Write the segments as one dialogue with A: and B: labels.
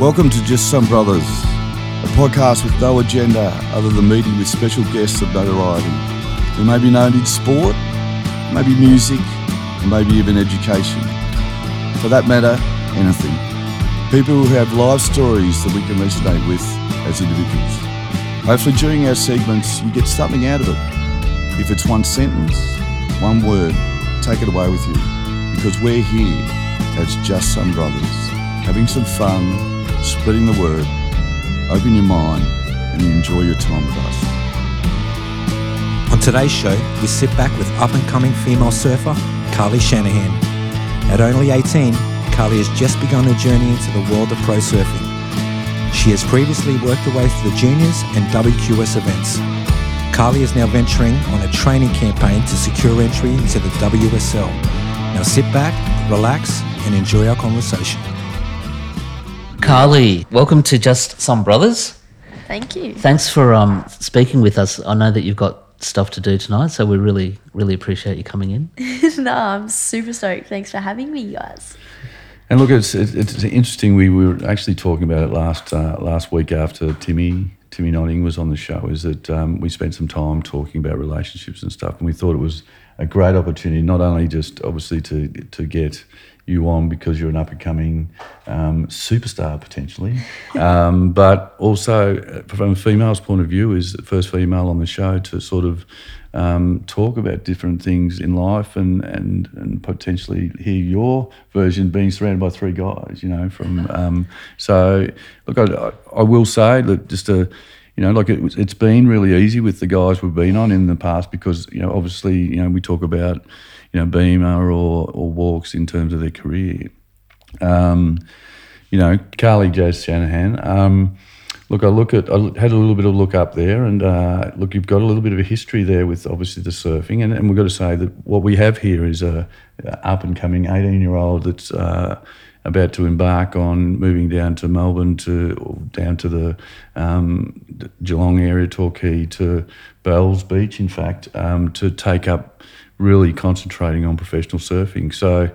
A: Welcome to Just Some Brothers, a podcast with no agenda other than meeting with special guests of notoriety who may be known in sport, maybe music, and maybe even education. For that matter, anything. People who have life stories that we can resonate with as individuals. Hopefully, during our segments, you get something out of it. If it's one sentence, one word, take it away with you because we're here as just some brothers, having some fun, spreading the word. Open your mind and enjoy your time with us.
B: On today's show, we sit back with up and coming female surfer, Carly Shanahan. At only 18, Carly has just begun her journey into the world of pro surfing. She has previously worked her way through the juniors and WQS events. Carly is now venturing on a training campaign to secure entry into the WSL. Now sit back, relax, and enjoy our conversation.
C: Carly, welcome to Just Some Brothers.
D: Thank you.
C: Thanks for um, speaking with us. I know that you've got stuff to do tonight, so we really, really appreciate you coming in.
D: no, I'm super stoked. Thanks for having me, you guys.
A: And look, it's it's, it's interesting. We were actually talking about it last uh, last week after Timmy Timmy Notting was on the show. Is that um, we spent some time talking about relationships and stuff, and we thought it was a great opportunity, not only just obviously to to get you on because you're an up and coming um, superstar potentially, um, but also uh, from a female's point of view, is the first female on the show to sort of um, talk about different things in life and, and and potentially hear your version being surrounded by three guys, you know. From um, so look, I, I will say that just a you know, like it, it's been really easy with the guys we've been on in the past because you know obviously you know we talk about you know Beamer or or Walks in terms of their career. Um, you know, Carly J Shanahan. Um, look, I look at I had a little bit of look up there, and uh, look, you've got a little bit of a history there with obviously the surfing, and, and we've got to say that what we have here is a, a up and coming eighteen year old that's. Uh, about to embark on moving down to Melbourne to down to the um, Geelong area, Torquay to Bells Beach, in fact, um, to take up really concentrating on professional surfing. So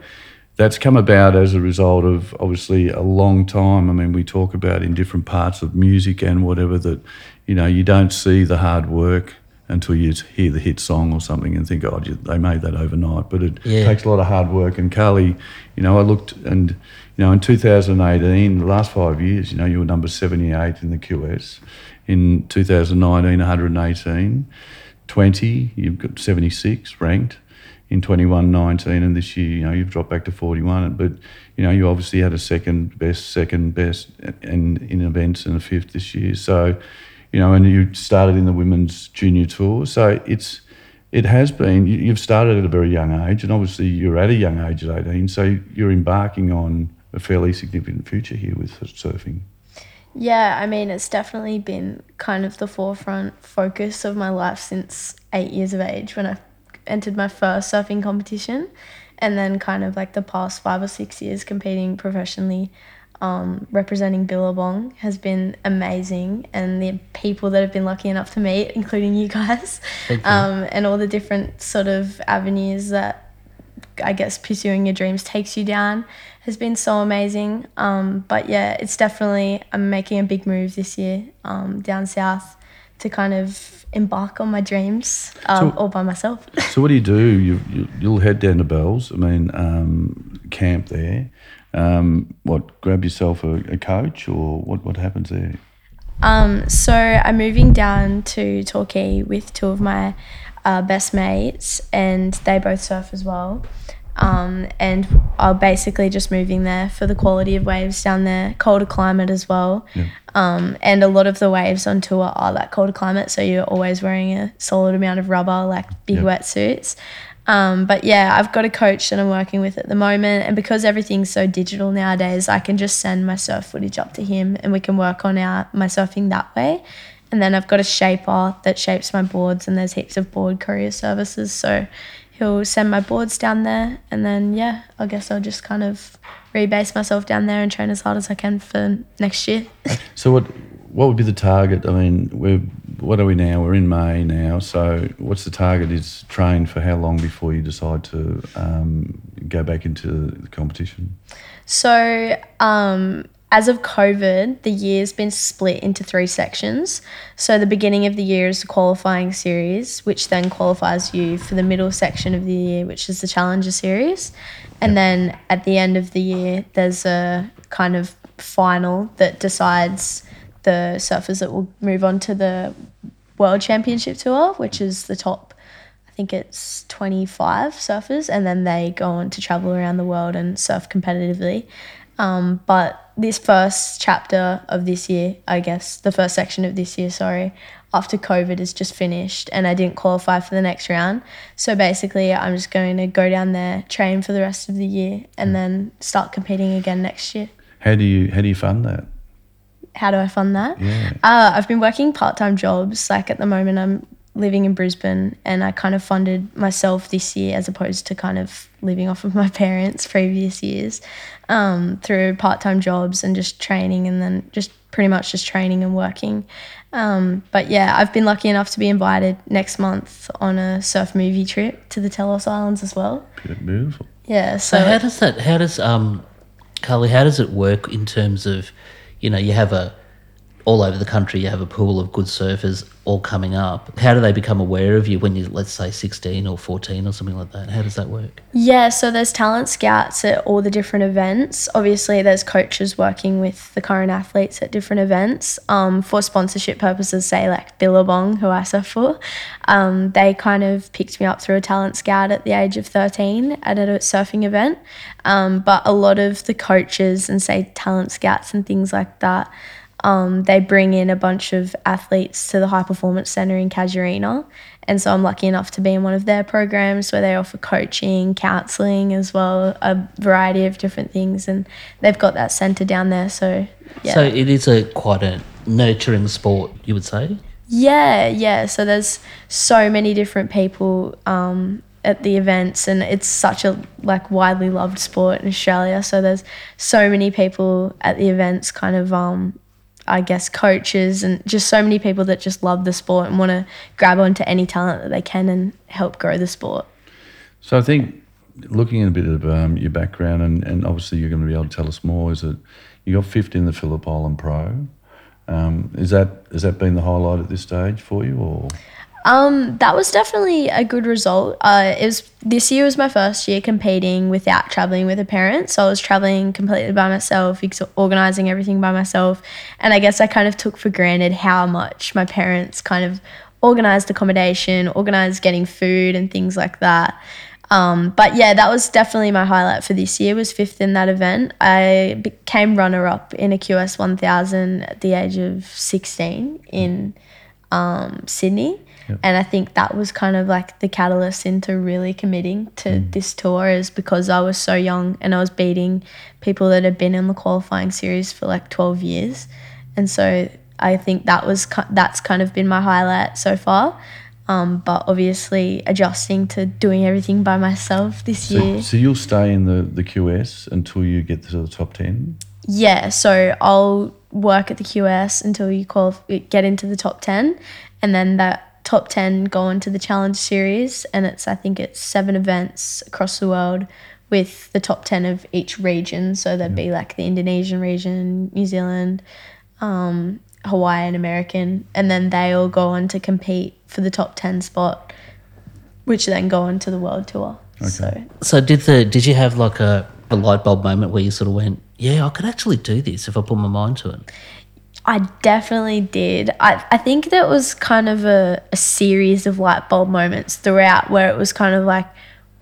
A: that's come about as a result of obviously a long time. I mean, we talk about in different parts of music and whatever that, you know, you don't see the hard work until you hear the hit song or something and think, oh, they made that overnight. But it yeah. takes a lot of hard work. And Carly, you know, I looked and, you know, in 2018, the last five years, you know, you were number 78 in the QS. In 2019, 118. 20, you've got 76 ranked in 21 19 and this year you know you've dropped back to 41 but you know you obviously had a second best second best in, in events and a fifth this year. So you know and you started in the women's junior tour. So it's it has been you've started at a very young age and obviously you're at a young age at 18 so you're embarking on a fairly significant future here with surfing
D: yeah, I mean, it's definitely been kind of the forefront focus of my life since eight years of age when I entered my first surfing competition. And then, kind of like the past five or six years competing professionally, um, representing Billabong has been amazing. And the people that have been lucky enough to meet, including you guys, you. Um, and all the different sort of avenues that I guess pursuing your dreams takes you down has been so amazing. Um, but yeah, it's definitely, I'm making a big move this year um, down south to kind of embark on my dreams um, so, all by myself.
A: so, what do you do? You, you, will head down to Bells, I mean, um, camp there. Um, what, grab yourself a, a, coach or what, what happens there?
D: Um, so, I'm moving down to Torquay with two of my uh, best mates, and they both surf as well. Um, and I'm basically just moving there for the quality of waves down there, colder climate as well. Yeah. Um, and a lot of the waves on tour are that colder climate, so you're always wearing a solid amount of rubber, like big yeah. wetsuits. Um, but yeah, I've got a coach that I'm working with at the moment, and because everything's so digital nowadays, I can just send my surf footage up to him, and we can work on our my surfing that way. And then I've got a shaper that shapes my boards, and there's heaps of board courier services. So he'll send my boards down there, and then yeah, I guess I'll just kind of rebase myself down there and train as hard as I can for next year.
A: so what what would be the target? I mean, we're what are we now? We're in May now. So what's the target? Is train for how long before you decide to um, go back into the competition?
D: So um, as of COVID, the year's been split into three sections. So the beginning of the year is the qualifying series, which then qualifies you for the middle section of the year, which is the Challenger series. And then at the end of the year, there's a kind of final that decides the surfers that will move on to the World Championship Tour, which is the top, I think it's 25 surfers, and then they go on to travel around the world and surf competitively. Um, but this first chapter of this year, I guess, the first section of this year, sorry, after COVID is just finished and I didn't qualify for the next round. So basically, I'm just going to go down there, train for the rest of the year, and then start competing again next year.
A: How do you how do you fund that?
D: How do I fund that?
A: Yeah.
D: Uh, I've been working part time jobs. Like at the moment, I'm living in Brisbane and I kind of funded myself this year as opposed to kind of living off of my parents' previous years um, through part time jobs and just training and then just pretty much just training and working. Um, but yeah, I've been lucky enough to be invited next month on a surf movie trip to the Telos Islands as well.
A: Beautiful.
D: Yeah,
C: So
D: so,
C: how does that? How does um, Carly? How does it work in terms of, you know, you have a all over the country, you have a pool of good surfers all coming up. How do they become aware of you when you're let's say, sixteen or fourteen or something like that? How does that work?
D: Yeah, so there's talent scouts at all the different events. Obviously, there's coaches working with the current athletes at different events. Um, for sponsorship purposes, say like Billabong, who I surf for, um, they kind of picked me up through a talent scout at the age of 13 at a surfing event. Um, but a lot of the coaches and say talent scouts and things like that, um, they bring in a bunch of athletes to the High Performance Centre in Casuarina. And so I'm lucky enough to be in one of their programs where they offer coaching, counselling as well, a variety of different things. And they've got that centre down there. So, yeah.
C: So it is a quite a nurturing sport, you would say.
D: Yeah, yeah. So there's so many different people um, at the events, and it's such a like widely loved sport in Australia. So there's so many people at the events, kind of um, I guess coaches and just so many people that just love the sport and want to grab onto any talent that they can and help grow the sport.
A: So I think looking at a bit of um, your background, and, and obviously you're going to be able to tell us more, is that you got fifth in the Phillip Island Pro. Um, is that has that been the highlight at this stage for you, or
D: Um, that was definitely a good result. Uh, it was this year was my first year competing without traveling with a parent, so I was traveling completely by myself, ex- organizing everything by myself, and I guess I kind of took for granted how much my parents kind of organized accommodation, organized getting food and things like that. Um, but yeah, that was definitely my highlight for this year. Was fifth in that event. I became runner up in a QS 1000 at the age of 16 in um, Sydney. And I think that was kind of like the catalyst into really committing to this tour is because I was so young and I was beating people that had been in the qualifying series for like 12 years. And so I think that was that's kind of been my highlight so far. Um, but obviously adjusting to doing everything by myself this
A: so,
D: year.
A: so you'll stay in the, the QS until you get to the top ten.
D: Yeah, so I'll work at the QS until you qualif- get into the top 10 and then that top 10 go on to the challenge series and it's I think it's seven events across the world with the top 10 of each region so there'd be like the Indonesian region, New Zealand, um, Hawaii and American and then they all go on to compete for the top 10 spot which then go on to the world tour. So
C: So did the did you have like a, a light bulb moment where you sort of went, yeah, I could actually do this if I put my mind to it.
D: I definitely did. I, I think that was kind of a, a series of light bulb moments throughout where it was kind of like,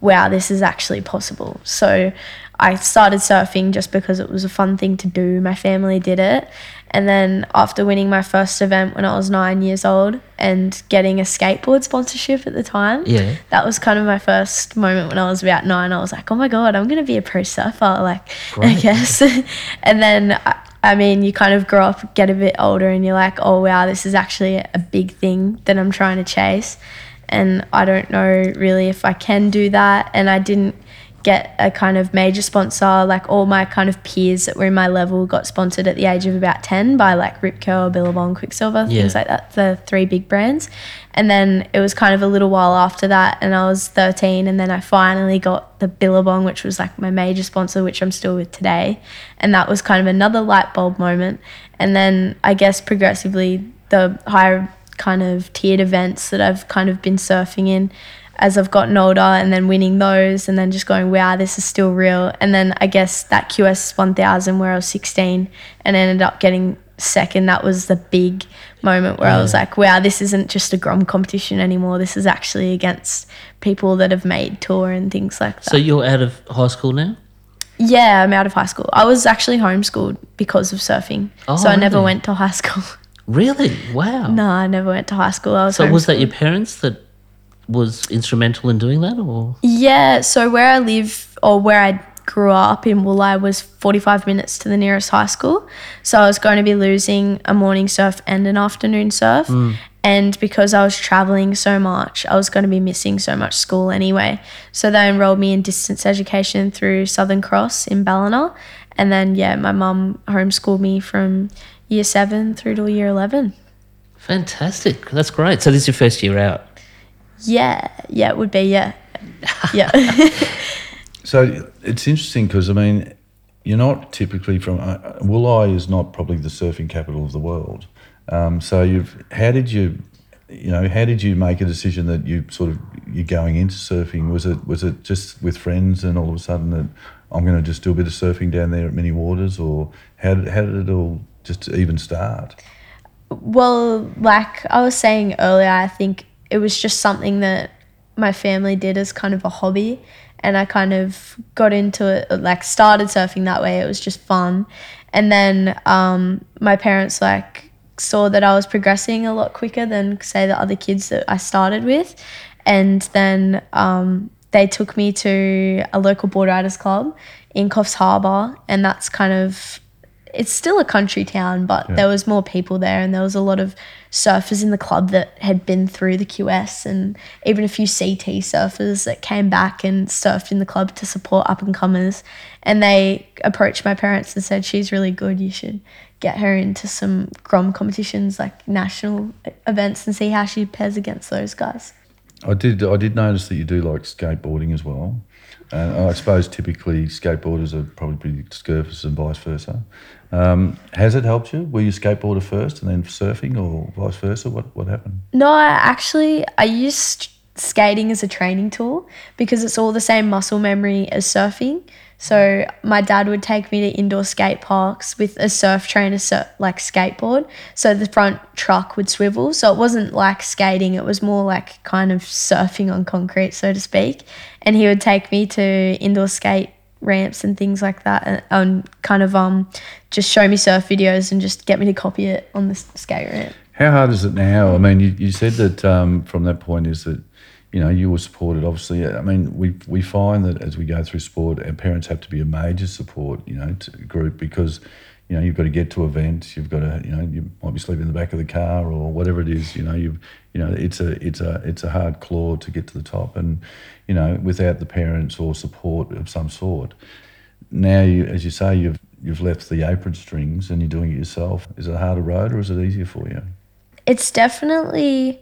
D: wow, this is actually possible. So I started surfing just because it was a fun thing to do. My family did it. And then after winning my first event when I was nine years old and getting a skateboard sponsorship at the time,
C: Yeah.
D: that was kind of my first moment when I was about nine. I was like, oh my God, I'm going to be a pro surfer. Like, I guess. and then, I, I mean, you kind of grow up, get a bit older, and you're like, oh wow, this is actually a big thing that I'm trying to chase. And I don't know really if I can do that. And I didn't get a kind of major sponsor. Like all my kind of peers that were in my level got sponsored at the age of about 10 by like Rip Curl, Billabong, Quiksilver,
C: Yeah.
D: things like that, the three big brands. And then it was kind of a little while after that, and I was 13, and then I finally got the Billabong, which was like my major sponsor, which I'm still with today. And that was kind of another light bulb moment. And then I guess progressively, the higher kind of tiered events that I've kind of been surfing in as I've gotten older and then winning those and then just going, wow, this is still real. And then I guess that QS 1000 where I was 16 and ended up getting second, that was the big moment where I was mm. like, wow, this isn't just a Grom competition anymore. This is actually against people that have made tour and things like that.
C: So you're out of high school now?
D: yeah, I'm out of high school. I was actually homeschooled because of surfing.
C: Oh,
D: so I never went to high school.
C: Really? Wow.
D: no, I never went to high school. I was
C: So was that your parents that was instrumental in doing that, or
D: Yeah, so where I live or where I grew up in Wooli was 45 minutes to the nearest high school. So I was going to be losing a morning surf and an afternoon surf. Hmm. And because I was traveling so much, I was going to be missing so much school anyway. So they enrolled me in distance education through Southern Cross in Ballina. And then, yeah, my mum homeschooled me from year seven through to year 11.
C: fantastic? That's great. So this is your first year out.
D: Yeah, yeah, it would be, yeah. Yeah.
A: So it's interesting because I mean, you're not typically from uh, Wooli is not probably the surfing capital of the world. Um, so you've how did you, you know, how did you make a decision that you sort of you're going into surfing? Was it was it just with friends and all of a sudden that I'm going to just do a bit of surfing down there at Minnie Waters, or how did how did it all just even start?
D: Well, like I was saying earlier, I think it was just something that my family did as kind of a hobby. And I kind of got into it, like started surfing that way. It was just fun. And then um, my parents like saw that I was progressing a lot quicker than say the other kids that I started with. And then um, they took me to a local board riders club in Coffs Harbour. And that's kind of it's still a country town, but there was more people there, and there was a lot of surfers in the club that had been through the QS, and even a few CT surfers that came back and surfed in the club to support up and comers. And they approached my parents and said, "She's really good. You should get her into some Grom competitions, like national events, and see how she pairs against those guys."
A: I did. I did notice that you do like skateboarding as well. And I suppose typically skateboarders are probably pretty surfers and vice versa. Um, has it helped you? Were you skateboarder first and then surfing, or vice versa? What what happened?
D: No, I actually I used skating as a training tool because it's all the same muscle memory as surfing. So my dad would take me to indoor skate parks with a surf trainer, sur- like skateboard. So the front truck would swivel. So it wasn't like skating; it was more like kind of surfing on concrete, so to speak. And he would take me to indoor skate ramps and things like that, and, and kind of um just show me surf videos and just get me to copy it on the skate ramp.
A: How hard is it now? I mean, you, you said that um, from that point is that you know you were supported. Obviously, I mean, we we find that as we go through sport, our parents have to be a major support, you know, group because you know you've got to get to events. You've got to, you know, you might be sleeping in the back of the car or whatever it is. You know, you you know, it's a it's a it's a hard claw to get to the top, and you know, without the parents or support of some sort. Now, you, as you say, you've you've left the apron strings and you're doing it yourself. Is it a harder road or is it easier for you?
D: it's definitely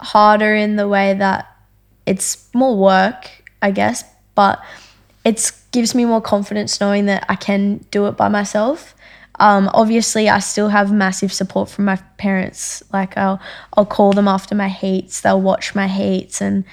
D: harder in the way that it's more work, I guess, but it gives me more confidence knowing that I can do it by myself. Um, obviously, I still have massive support from my parents. Like I'll I'll call them after my heats. They'll watch my heats and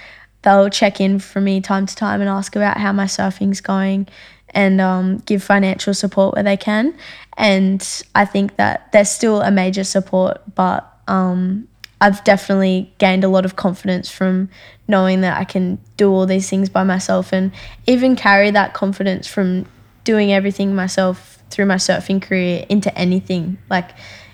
D: they'll check in for me time to time and ask about how my surfing's going and um, give financial support where they can. And I think that there's still a major support, but um, I've definitely gained a lot of confidence from knowing that I can do all these things by myself and even carry that confidence from doing everything myself through my surfing career into anything. Like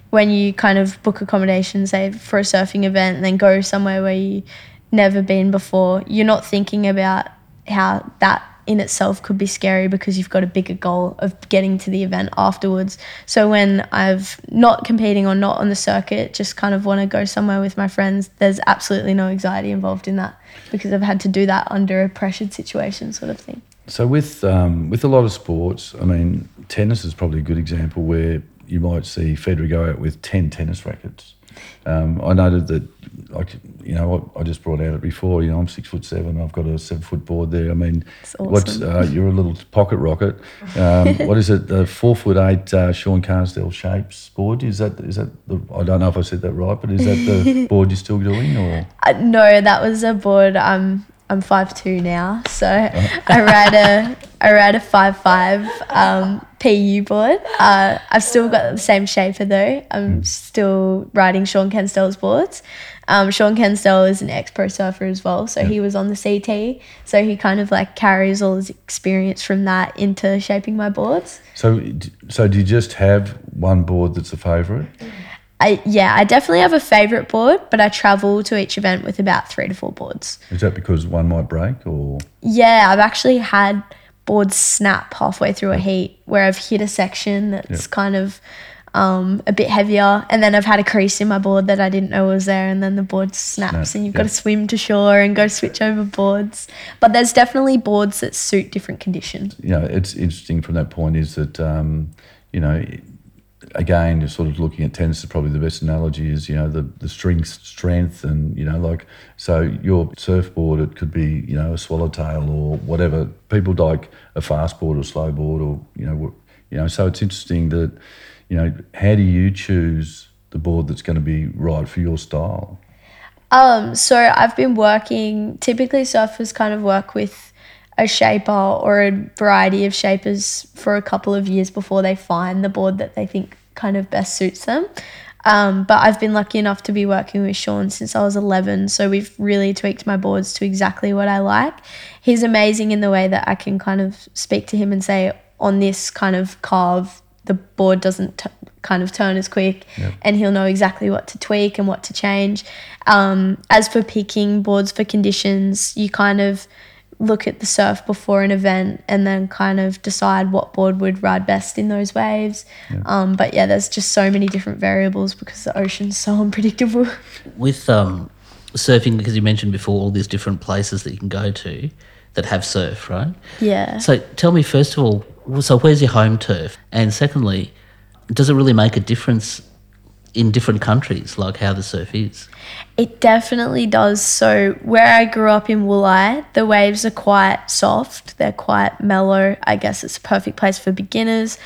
D: when you kind of book accommodation, say for a surfing event, and then go somewhere where you never been before, you're not thinking about how that in itself could be scary because you've got a bigger goal of getting to the event afterwards. So when I've not competing or not on the circuit, just kind of want to go somewhere with my friends, there's absolutely no anxiety involved in that because I've had to do that under a pressured situation sort of thing.
A: So with um, with a lot of sports, I mean, tennis is probably a good example where you might see Federer go out with ten tennis rackets. Um, I noted that, like you know, I, I just brought out it before. You know, I'm six foot seven. I've got a seven foot board there. I mean,
D: awesome.
A: what's uh, you're a little pocket rocket. Um, what is it? The four foot eight uh, Sean Carsdale shapes board. Is that is that the? I don't know if I said that right, but is that the board you're still doing or?
D: Uh, no, that was a board. I'm I'm five two now, so I ride a I ride a five five um, PU board. Uh, I've still got the same shaper though. I'm still riding Shaun Cansdell's boards. Um, Sean Kensdale is an ex pro surfer as well, so he was on the CT. So he kind of like carries all his experience from that into shaping my boards.
A: So so do you just have one board that's a favourite?
D: I yeah, I definitely have a favorite board, but I travel to each event with about three to four boards.
A: Is that because one might break or?
D: Yeah, I've actually had boards snap halfway through a heat where I've hit a section that's kind of um, a bit heavier, and then I've had a crease in my board that I didn't know was there, and then the board snaps,
A: Snap,
D: and you've
A: yeah.
D: got to swim to shore and go switch over boards. But there's definitely boards that suit different conditions.
A: you know, it's interesting from that point is that, um, you know, again, you're sort of looking at tennis is probably the best analogy is, you know, the, the string strength and, you know, like, so your surfboard, it could be, you know, a swallowtail or whatever. People like a fast board or slow board or, you know, you know, so it's interesting that, you know, how do you choose the board that's going to be right for your style?
D: Um, so I've been working. Typically, surfers kind of work with a shaper or a variety of shapers for a couple of years before they find the board that they think kind of best suits them. Um, but I've been lucky enough to be working with Sean since I was 11, so we've really tweaked my boards to exactly what I like. He's amazing in the way that I can kind of speak to him and say, on this kind of carve, the board doesn't t- kind of turn as quick, and he'll know exactly what to tweak and what to change. Um, as for picking boards for conditions, you kind of look at the surf before an event and then kind of decide what board would ride best in those waves. Um, but yeah, there's just so many different variables because the ocean's so unpredictable.
C: with um, surfing because you mentioned before all these different places that you can go to that have surf, right?
D: yeah.
C: So tell me first of all, so where's your home turf? And secondly, does it really make a difference in different countries, like how the surf is?
D: It definitely does. So where I grew up in Wooli, the waves are quite soft. They're quite mellow. I guess it's a perfect place for beginners.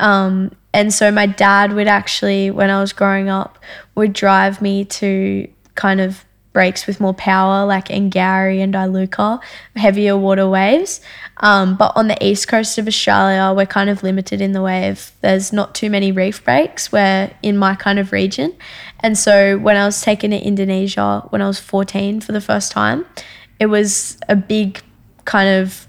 D: Um, and so my dad would actually, when I was growing up, would drive me to kind of breaks with more power, like Angourie and Iluka, heavier water waves. Um, but on the east coast of Australia, we're kind of limited in the of there's not too many reef breaks. We're in my kind of region. And so when I was taken to Indonesia when I was 14 for the first time, it was a big kind of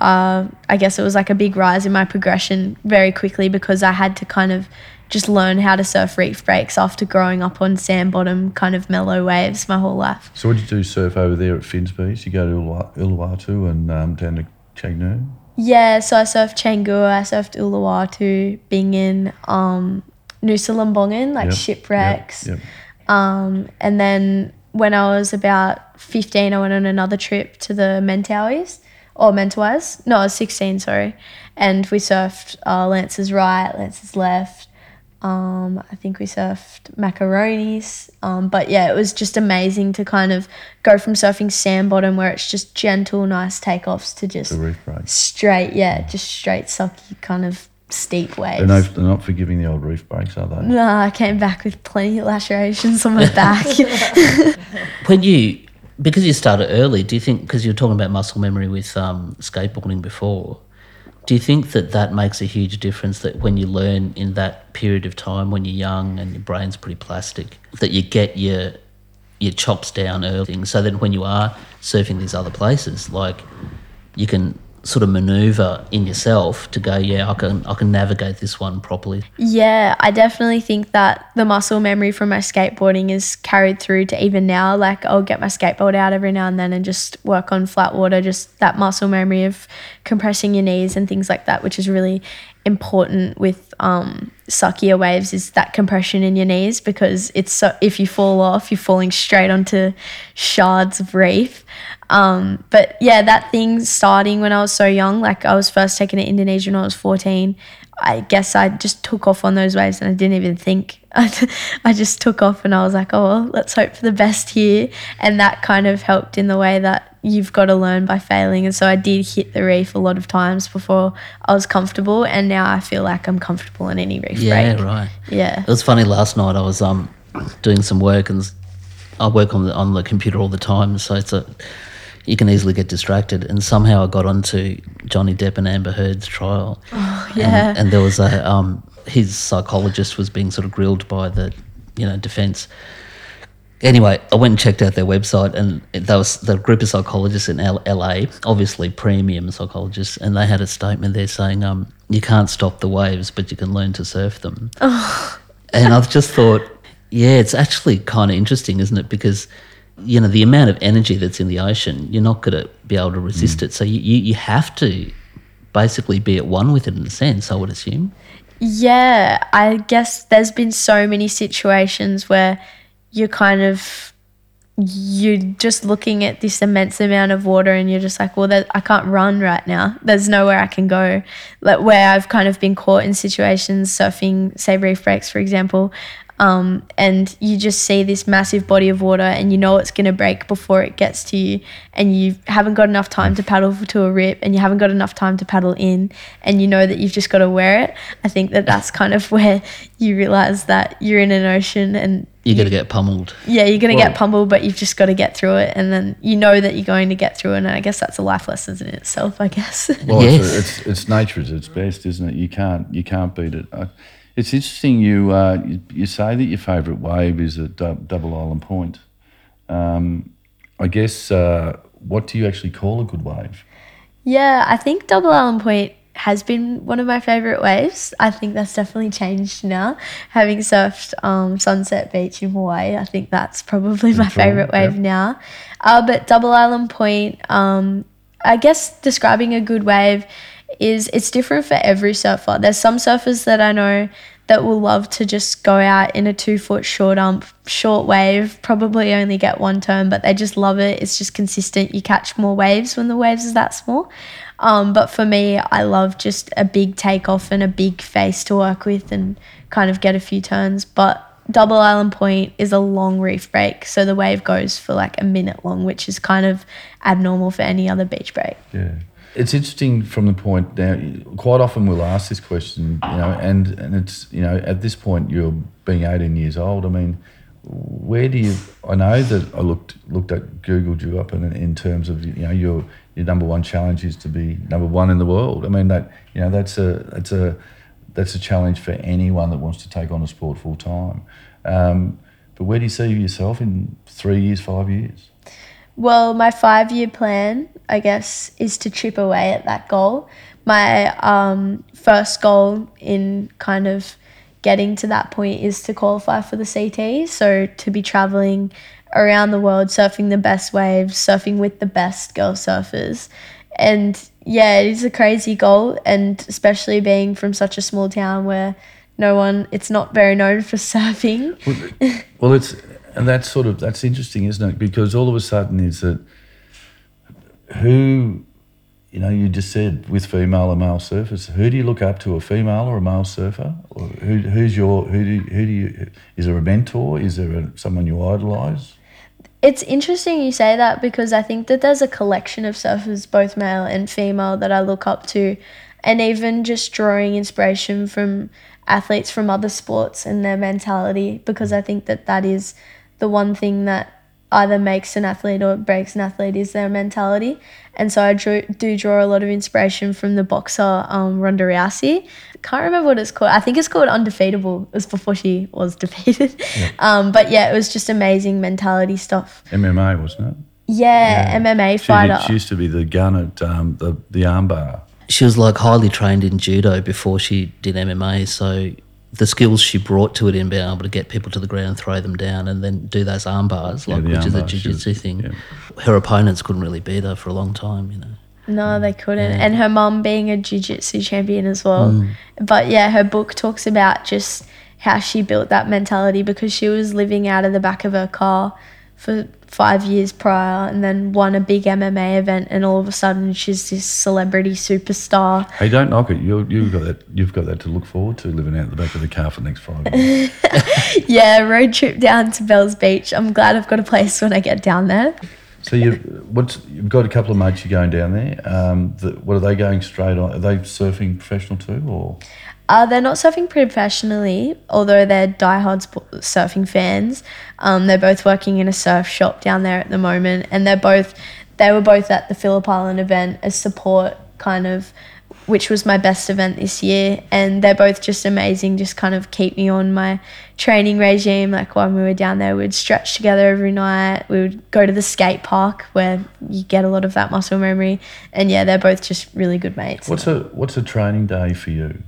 D: uh, I guess it was like a big rise in my progression very quickly because I had to kind of just learn how to surf reef breaks after growing up on sand bottom kind of mellow waves my whole life.
A: So what did you do surf over there at Finsbury? You go to Uluwa- Uluwatu and um, down to Canggu?
D: Yeah, so I surfed Canggu, I surfed Uluwatu, Bingin, um, Nusa Lembongan, like
A: Yep,
D: shipwrecks.
A: Yep, yep.
D: Um, and then when I was about 15, I went on another trip to the Mentawais, or Mentawais. No, I was 16, sorry. And we surfed uh, Lance's right, Lance's left. Um, I think we surfed macaronis. Um, but yeah, it was just amazing to kind of go from surfing sand bottom where it's just gentle, nice takeoffs to just
A: The reef break.
D: straight, yeah, just straight sucky kind of steep waves.
A: They're, no, they're not forgiving the old reef breaks, are they?
D: No, I came back with plenty of lacerations on my back.
C: When you, because you started early, do you think, because you were talking about muscle memory with um, skateboarding before, do you think that that makes a huge difference that when you learn in that period of time when you're young and your brain's pretty plastic, that you get your your chops down early, so then when you are surfing these other places, like you can sort of maneuver in yourself to go, yeah, I can I can navigate this one properly.
D: yeah, I definitely think that the muscle memory from my skateboarding is carried through to even now. Like I'll get my skateboard out every now and then and just work on flat water, just that muscle memory of compressing your knees and things like that, which is really important with um, suckier waves is that compression in your knees because it's so if you fall off, you're falling straight onto shards of reef. Um, but yeah, that thing starting when I was so young, like I was first taken to Indonesia when I was 14. I guess I just took off on those waves and I didn't even think. I just took off and I was like, oh, well, let's hope for the best here. And that kind of helped in the way that you've got to learn by failing. And so I did hit the reef a lot of times before I was comfortable. And now I feel like I'm comfortable in any reef
C: Yeah,
D: break.
C: right.
D: Yeah.
C: It was funny last night. I was um doing some work and I work on the on the computer all the time, so it's a you can easily get distracted. And somehow I got onto Johnny Depp and Amber Heard's trial.
D: Oh, yeah.
C: And, and there was a um his psychologist was being sort of grilled by the you know defense. Anyway, I went and checked out their website, and there was the group of psychologists in L- LA, obviously premium psychologists, and they had a statement there saying, um, "You can't stop the waves, but you can learn to surf them." and I've just thought, yeah, it's actually kind of interesting, isn't it? Because you know the amount of energy that's in the ocean, you're not going to be able to resist mm. it. So you, you you have to basically be at one with it in a sense. I would assume.
D: Yeah, I guess there's been so many situations where you're kind of you're just looking at this immense amount of water and you're just like, well, there, I can't run right now. There's nowhere I can go. Like where I've kind of been caught in situations surfing, say reef breaks, for example, um, and you just see this massive body of water and you know it's going to break before it gets to you and you haven't got enough time to paddle to a rip and you haven't got enough time to paddle in and you know that you've just got to wear it i think that that's kind of where you realize that you're in an ocean and
C: You're going to get pummeled.
D: yeah you're going to get pummeled but you've just got to get through it and then you know that you're going to get through it and i guess that's a life lesson in itself i guess
A: Well,
C: Yes.
A: it's, it's it's nature at its best, isn't it? You can't you can't beat it. Uh, it's interesting. You, uh, you you say that your favourite wave is at Dou- Double Island Point. Um, I guess uh, what do you actually call a good wave?
D: Yeah, I think Double Island Point has been one of my favorite waves. I think that's definitely changed now. Having surfed um, Sunset Beach in Hawaii, I think that's probably my favorite wave
A: yeah.
D: now. Uh, but Double Island Point, um, I guess describing a good wave is it's different for every surfer. There's some surfers that I know that will love to just go out in a two foot short ump, short wave, probably only get one turn, but they just love it. It's just consistent. You catch more waves when the waves is that small. Um, but for me, I love just a big takeoff and a big face to work with and kind of get a few turns. But Double Island Point is a long reef break, so the wave goes for like a minute long, which is kind of abnormal for any other beach break.
A: Yeah. It's interesting from the point now. Quite often we'll ask this question, you know, and and it's you know at this point you're being 18 years old. I mean, where do you? I know that I looked looked at Googled you up in in terms of you know your your number one challenge is to be number one in the world. I mean that you know that's a that's a that's a challenge for anyone that wants to take on a sport full time. Um, but where do you see yourself in three years, five years?
D: Well, my five year plan, I guess, is to chip away at that goal. My um, first goal in kind of getting to that point is to qualify for the CT. So to be traveling around the world, surfing the best waves, surfing with the best girl surfers. And yeah, it is a crazy goal. And especially being from such a small town where no one, it's not very known for surfing.
A: Well, it's and that's sort of that's interesting, isn't it? Because all of a sudden is that who, you know, you just said with female or male surfers, who do you look up to, a female or a male surfer? Or who, who's your who do who do you is there a mentor? Is there a, someone you idolise?
D: It's interesting you say that because I think that there's a collection of surfers, both male and female, that I look up to, and even just drawing inspiration from athletes from other sports and their mentality because I think that that is the one thing that either makes an athlete or breaks an athlete is their mentality. And so I drew, do draw a lot of inspiration from the boxer um, Ronda Rousey. Can't remember what it's called. I think it's called Undefeatable. It was before she was defeated. Um, but yeah, it was just amazing mentality stuff.
A: MMA, wasn't it?
D: Yeah, MMA
A: She,
D: fighter.
A: did- she used to be the gun at um, the the armbar.
C: She was like highly trained in judo before she did MMA, so the skills she brought to it in being able to get people to the ground, throw them down, and then do those arm bars,
A: Yeah,
C: like
A: the
C: which
A: arm
C: is a
A: bar, she was-
C: jiu-jitsu thing.
A: yeah.
C: Her opponents couldn't really beat her for a long time, you know.
D: No, they couldn't.
C: Yeah.
D: And her mum being a jiu-jitsu champion as well.
C: Mm.
D: But yeah, her book talks about just how she built that mentality because she was living out of the back of her car for five years prior and then won a big MMA event and all of a sudden she's this celebrity superstar.
A: Hey, don't knock it. You, you've got that. You've got that to look forward to living out the back of the car for the next five years.
D: Yeah, road trip down to Bells Beach. I'm glad I've got a place when I get down there.
A: so you, what's you've got a couple of mates you're going down there. Um, the, what are they going straight on? Are they surfing professional too, or
D: Uh, they're not surfing professionally, although they're diehard sp- surfing fans. Um, they're both working in a surf shop down there at the moment, and they're both they were both at the Phillip Island event as support, kind of, which was my best event this year. And they're both just amazing. Just kind of keep me on my training regime. Like when we were down there, we'd stretch together every night. We would go to the skate park where you get a lot of that muscle memory. And yeah, they're both just really good mates.
A: what's a what's a training day for you?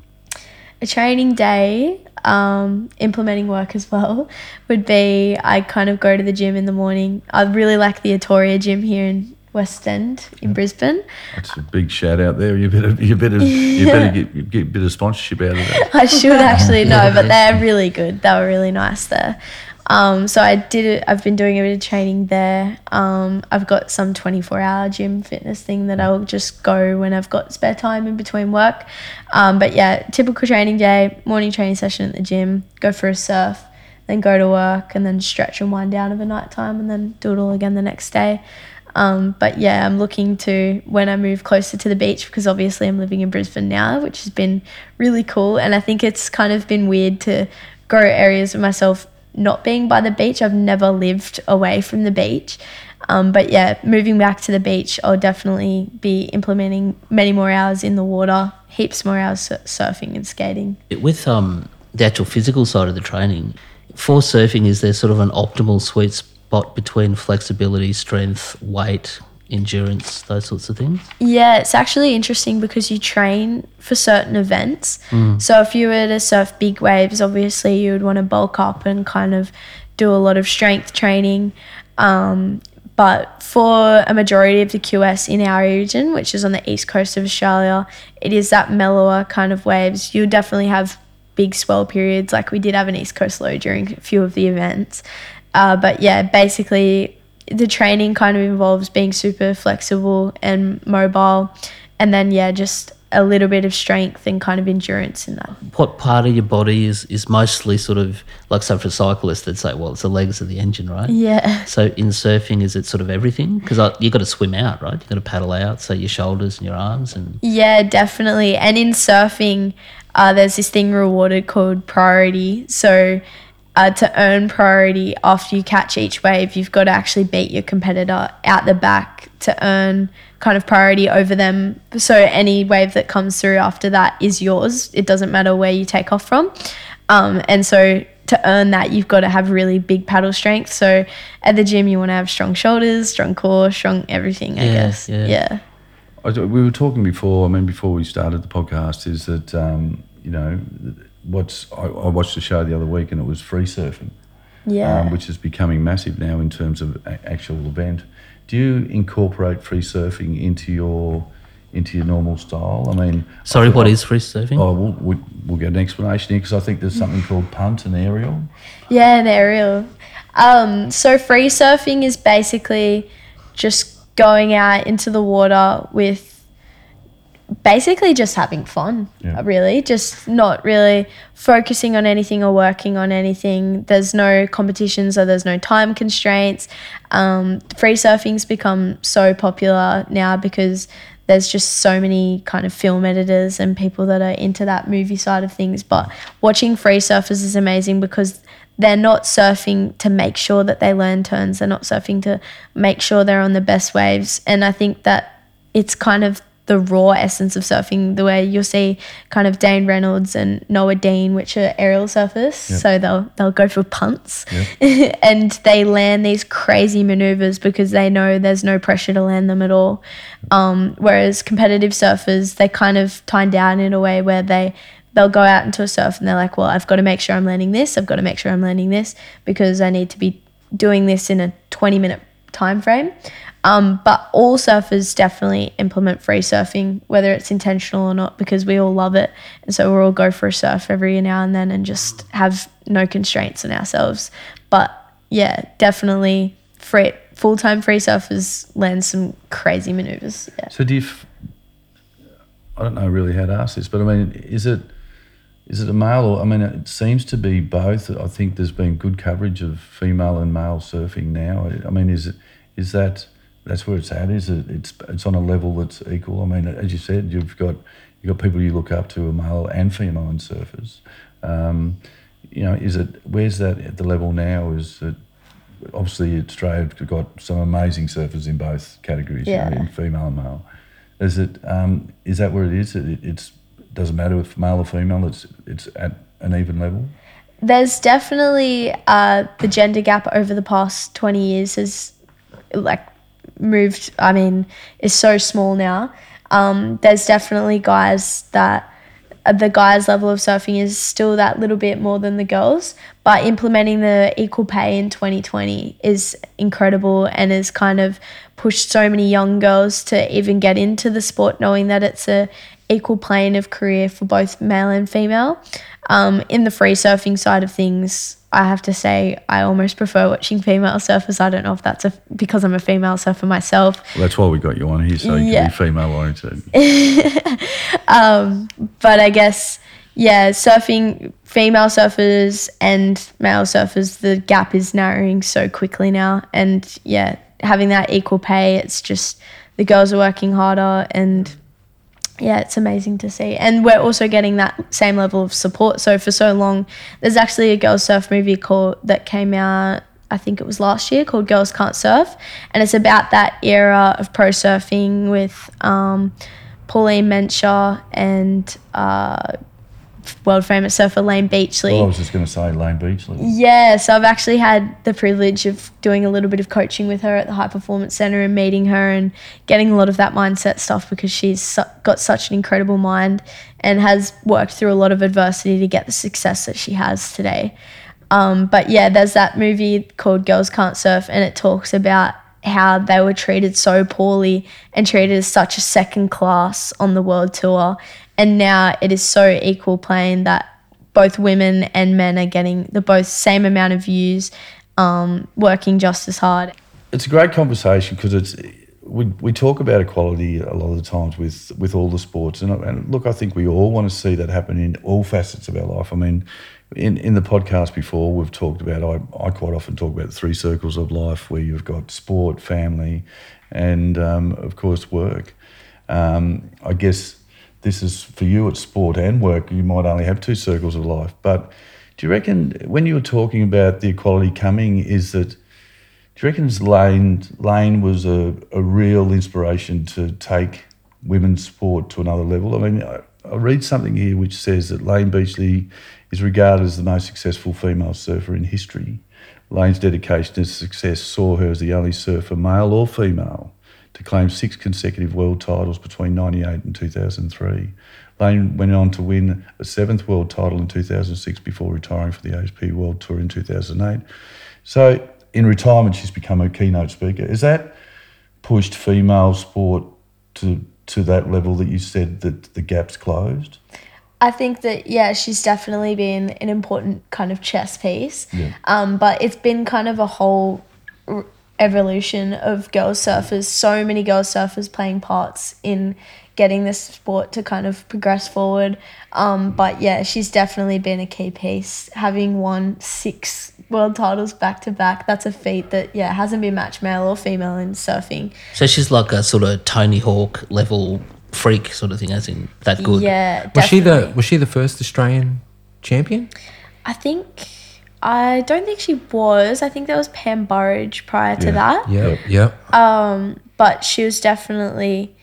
D: A training day, um, implementing work as well, would be I kind of go to the gym in the morning. I really like the Atoria gym here in West End in Brisbane.
A: That's a big shout out there. You better you better you better get, get a bit of sponsorship out of that.
D: I should actually know, but they're really good. They were really nice there. Um, so I did it. I've been doing a bit of training there. Um, I've got some 24 hour gym fitness thing that I'll just go when I've got spare time in between work. Um, but yeah, typical training day, morning training session at the gym, go for a surf, then go to work and then stretch and wind down over night time and then do it all again the next day. Um, but yeah, I'm looking to when I move closer to the beach because obviously I'm living in Brisbane now, which has been really cool. And I think it's kind of been weird to grow areas of myself not being by the beach. I've never lived away from the beach. Um, but yeah, moving back to the beach, I'll definitely be implementing many more hours in the water, heaps more hours surfing and skating.
C: With um, the actual physical side of the training, for surfing, is there sort of an optimal sweet spot between flexibility, strength, weight, endurance, those sorts of things?
D: Yeah, it's actually interesting because you train for certain events. So if you were to surf big waves, obviously you would want to bulk up and kind of do a lot of strength training. Um, but for a majority of the QS in our region, which is on the east coast of Australia, it is that mellower kind of waves. You'll definitely have big swell periods, like we did have an east coast low during a few of the events. Uh, but yeah, basically the training kind of involves being super flexible and mobile, and then yeah, just a little bit of strength and kind of endurance in that.
C: What part of your body is, is mostly sort of like, so for cyclists, they'd say, well, it's the legs of the engine, right?
D: Yeah.
C: So in surfing, is it sort of everything? Because you've got to swim out, right? You've got to paddle out, so your shoulders and your arms and
D: Yeah, definitely. And in surfing, uh, there's this thing rewarded called priority. So uh, to earn priority after you catch each wave, you've got to actually beat your competitor out the back to earn kind of priority over them. So any wave that comes through after that is yours. It doesn't matter where you take off from. Um, and so to earn that, you've got to have really big paddle strength. So at the gym, you want to have strong shoulders, strong core, strong everything, I
C: Yeah,
D: guess.
C: yeah.
D: yeah.
A: I, we were talking before. I mean, before we started the podcast, is that um, you know what's I, I watched a show the other week and it was free surfing,
D: Yeah.
A: um, which is becoming massive now in terms of a- actual event. Do you incorporate free surfing into your into your normal style? I mean,
C: sorry,
A: I-
C: what is free surfing?
A: Oh, we'll, we'll, we'll get an explanation here because I think there's something called punt and aerial.
D: Yeah, an aerial. Um, so free surfing is basically just going out into the water with basically just having fun,
A: Yeah.
D: really. Just not really focusing on anything or working on anything. There's no competitions or there's no time constraints. Um, free surfing's become so popular now because there's just so many kind of film editors and people that are into that movie side of things. But watching free surfers is amazing because they're not surfing to make sure that they learn turns. They're not surfing to make sure they're on the best waves. And I think that it's kind of the raw essence of surfing, the way you'll see kind of Dane Reynolds and Noa Deane, which are aerial surfers. So they'll they'll go for punts and they land these crazy maneuvers because they know there's no pressure to land them at all. Um, whereas competitive surfers, they kind of tie down in a way where they they'll go out into a surf and they're like, well, I've got to make sure I'm landing this. I've got to make sure I'm landing this because I need to be doing this in a 20 minute time frame. Um, but all surfers definitely implement free surfing, whether it's intentional or not, because we all love it. And so we'll all go for a surf every now and then and just have no constraints on ourselves. But yeah, definitely free full time free surfers land some crazy maneuvers. Yeah.
A: So do you? F- I don't know really how to ask this, but I mean, is it is it a male or I mean, it seems to be both. I think there's been good coverage of female and male surfing now. I mean, is it is that that's where it's at? Is it it's it's on a level that's equal? I mean, as you said, you've got you've got people you look up to, a male and female in surfers. Um, you know, is it where's that at the level now? Is it obviously Australia's got some amazing surfers in both categories, you know,
D: Yeah.
A: in female and male. Is it um, is that where it is? It, it's doesn't matter if male or female. It's it's at an even level.
D: There's definitely uh, the gender gap over the past 20 years has like moved, I mean, is so small now. Um, there's definitely guys that uh, the guys' level of surfing is still that little bit more than the girls, but implementing the equal pay in 2020 is incredible and has kind of pushed so many young girls to even get into the sport, knowing that it's a equal plane of career for both male and female. Um, in the free surfing side of things, I have to say I almost prefer watching female surfers. I don't know if that's a, because I'm a female surfer myself,
A: Well, that's why we got you on here, so you
D: Yeah.
A: can be female oriented.
D: but I guess yeah, surfing female surfers and male surfers, the gap is narrowing so quickly now, and yeah, having that equal pay, it's just the girls are working harder, and yeah, it's amazing to see, and we're also getting that same level of support. So for so long, there's actually a girls surf movie called that came out. I think it was last year called Girls Can't Surf, and it's about that era of pro surfing with um, Pauline Menczer and uh, world famous surfer Layne Beachley.
A: Well, I was just going to say Layne Beachley.
D: Yeah, so I've actually had the privilege of doing a little bit of coaching with her at the High Performance Center and meeting her and getting a lot of that mindset stuff because she's su- got such an incredible mind and has worked through a lot of adversity to get the success that she has today. Um, but yeah, there's that movie called Girls Can't Surf, and it talks about how they were treated so poorly and treated as such a second class on the world tour. And now it is so equal playing that both women and men are getting the both same amount of views, um, working just as hard.
A: It's a great conversation because it's we, we talk about equality a lot of the times with with all the sports and, and look I think we all want to see that happen in all facets of our life. I mean, in in the podcast before we've talked about I, I quite often talk about the three circles of life where you've got sport, family, and um, of course work. Um, I guess this is for you at sport and work. You might only have two circles of life, but do you reckon when you were talking about the equality coming is that do you reckon Layne Layne was a, a real inspiration to take women's sport to another level? I mean, I, I read something here which says that Layne Beachley is regarded as the most successful female surfer in history. Layne's dedication to success saw her as the only surfer, male or female, to claim six consecutive world titles between 98 and 2003. Layne went on to win a seventh world title in 2006 before retiring for the ASP World Tour in 2008. So, in retirement, she's become a keynote speaker. Is that pushed female sport to to that level that you said that the gap's closed?
D: I think that yeah, she's definitely been an important kind of chess piece.
A: Yeah.
D: Um, but it's been kind of a whole evolution of girls surfers. So many girls surfers playing parts in getting this sport to kind of progress forward. Um, but yeah, she's definitely been a key piece. Having won six world titles back to back, that's a feat that yeah hasn't been matched male or female in surfing.
C: So she's like a sort of Tony Hawk level freak sort of thing, as in that good.
D: Yeah,
B: Was she the was she the first Australian champion?
D: I think I don't think she was. I think there was Pam Burridge prior to
A: Yeah.
D: that.
B: Yeah, yeah.
D: Um, but she was definitely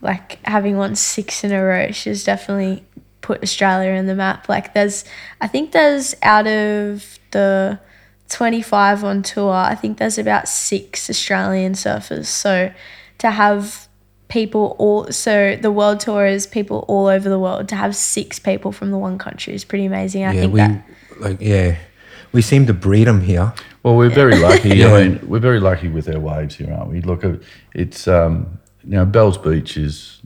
D: like having won six in a row. She was definitely put Australia in the map. Like there's, I think there's out of the 25 on tour, I think there's about six Australian surfers. So to have people all, so the world tour is people all over the world. To have six people from the one country is pretty amazing. I
B: yeah,
D: think
B: we
D: that
B: like yeah. We seem to breed them here.
A: Well, we're very lucky.
B: Yeah.
A: I mean, we're very lucky with our waves here, aren't we? Look, at it's um, you know Bells Beach is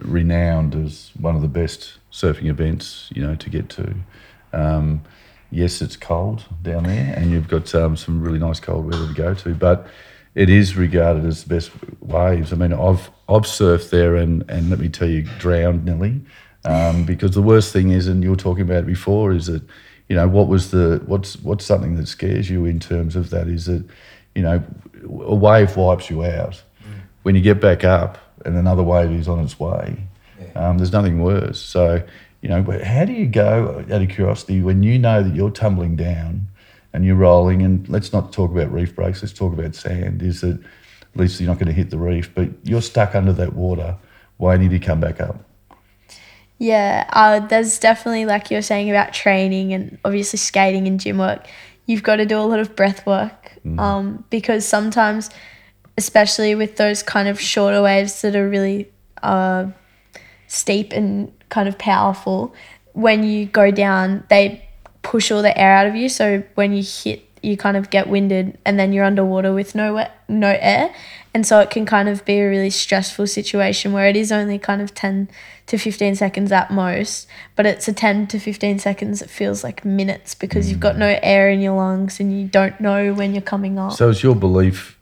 A: renowned as one of the best surfing events you know to get to. Um, yes, it's cold down there, and you've got um, some really nice cold weather to go to, but it is regarded as the best waves. I mean, I've I've surfed there, and and let me tell you, drowned nearly. Um, because the worst thing is, and you were talking about it before, is that you know what was the what's what's something that scares you in terms of that? Is that you know a wave wipes you out. When you get back up and another wave is on its way um, there's nothing worse. So you know but how do you go out of curiosity when you know that you're tumbling down and you're rolling? And let's not talk about reef breaks let's talk about sand. Is that at least you're not going to hit the reef but you're stuck under that water waiting to come back up
D: Yeah, uh, there's definitely like you were saying about training and obviously skating and gym work. You've got to do a lot of breath work um, because sometimes, especially with those kind of shorter waves that are really uh, steep and kind of powerful, when you go down, they push all the air out of you. So when you hit, you kind of get winded, and then you're underwater with no no air, and so it can kind of be a really stressful situation where it is only kind of ten to fifteen seconds at most, but it's a ten to fifteen seconds that feels like minutes because you've got no mm. air in your lungs and you don't know when you're coming up.
A: So it's your belief,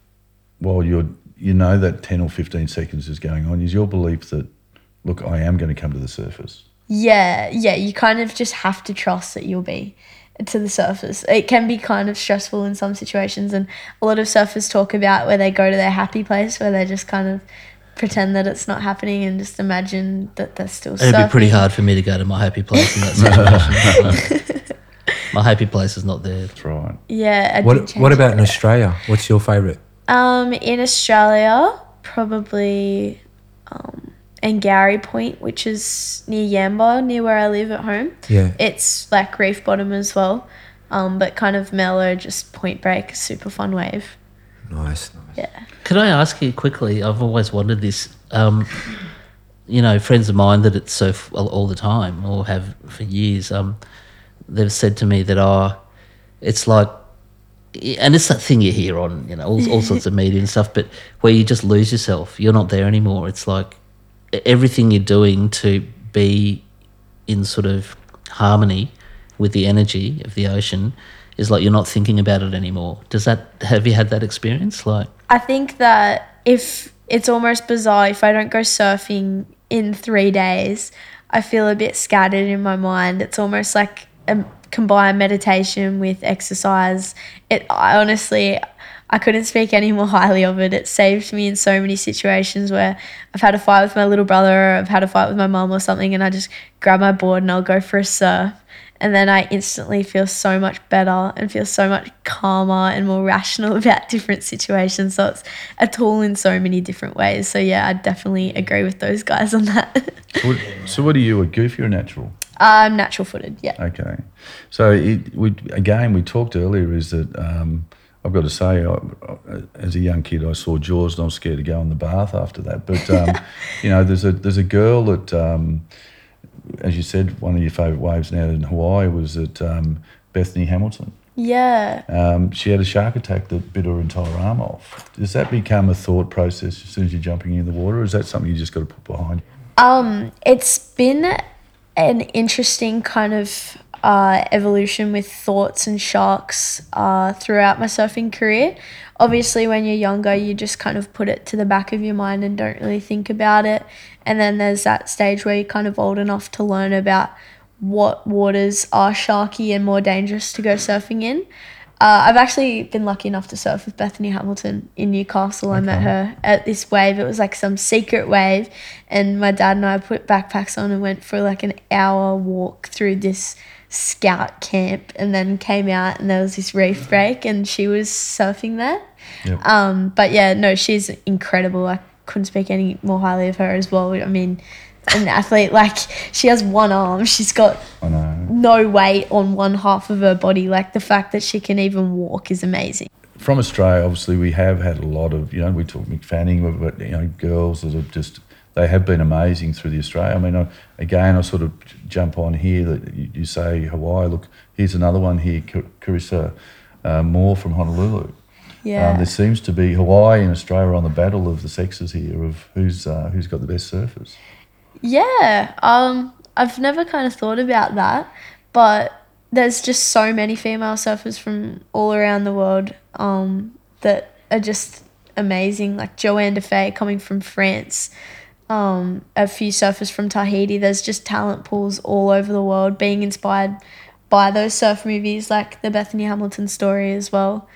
A: while you're you know that ten or fifteen seconds is going on, is your belief that look, I am going to come to the surface.
D: Yeah, yeah, you kind of just have to trust that you'll be to the surface. It can be kind of stressful in some situations, and a lot of surfers talk about where they go to their happy place where they just kind of pretend that it's not happening and just imagine that they're still
C: It'd
D: surfing.
C: be pretty hard for me to go to my happy place in that situation. my happy place is not there.
A: That's right.
D: Yeah. I did
B: What What about in. Australia? What's your favourite?
D: Um, in Australia, probably um, Angourie Point, which is near Yamba, near where I live at home.
B: Yeah.
D: It's like reef bottom as well, um, but kind of mellow, just point break, super fun wave.
B: Nice. nice.
D: Yeah.
C: Can I ask you quickly? I've always wondered this. Um, you know, friends of mine that it's surf all, all the time or have for years. Um, they've said to me that oh, it's like, and it's that thing you hear on you know all, all sorts of media and stuff, but where you just lose yourself. You're not there anymore. It's like everything you're doing to be in sort of harmony with the energy of the ocean is like you're not thinking about it anymore. Does that have you had that experience? Like
D: I think that if it's almost bizarre, if I don't go surfing in three days, I feel a bit scattered in my mind. It's almost like a combined meditation with exercise. It I honestly I couldn't speak any more highly of it. It saved me in so many situations where I've had a fight with my little brother or I've had a fight with my mum or something and I just grab my board and I'll go for a surf. And then I instantly feel so much better and feel so much calmer and more rational about different situations. So it's a tool in so many different ways. So yeah, I definitely agree with those guys on that.
A: So what, are you, a goofy or a natural?
D: I'm natural footed, yeah.
A: Okay. So it, we again we talked earlier is that um, I've got to say I, as a young kid I saw Jaws and I was scared to go in the bath after that. But um, you know there's a there's a girl that um, as you said one of your favourite waves now in Hawaii was at um, Bethany Hamilton.
D: Yeah.
A: Um, she had a shark attack that bit her entire arm off. Does that become a thought process as soon as you're jumping in the water, or is that something you just got to put behind?
D: Um, it's been an interesting kind of uh, evolution with thoughts and sharks uh, throughout my surfing career. Obviously, when you're younger, you just kind of put it to the back of your mind and don't really think about it. And then there's that stage where you're kind of old enough to learn about what waters are sharky and more dangerous to go surfing in. Uh, I've actually been lucky enough to surf with Bethany Hamilton in Newcastle. I met her at this wave. It was like some secret wave, and my dad and I put backpacks on and went for like an hour walk through this scout camp, and then came out and there was this reef break, and she was surfing there.
A: Yep.
D: Um, but yeah, no, she's incredible. I couldn't speak any more highly of her as well. I mean, an athlete like she has one arm. She's got no weight on one half of her body. Like the fact that she can even walk is amazing.
A: from Australia, obviously, we have had a lot of, you know, we talk Mick Fanning, but, you know, girls that have just, they have been amazing through the Australia. I mean, I, again, I sort of jump on here that you, you say Hawaii. Look, here's another one here, Ca- Carissa uh, Moore from Honolulu.
D: Yeah.
A: Um, there seems to be Hawaii and Australia on the battle of the sexes here of who's uh, who's got the best surfers.
D: Yeah, um, I've never kind of thought about that, but there's just so many female surfers from all around the world um, that are just amazing. Like Johanne Defay coming from France, um, a few surfers from Tahiti. There's just talent pools all over the world being inspired by those surf movies, like the Bethany Hamilton story as well.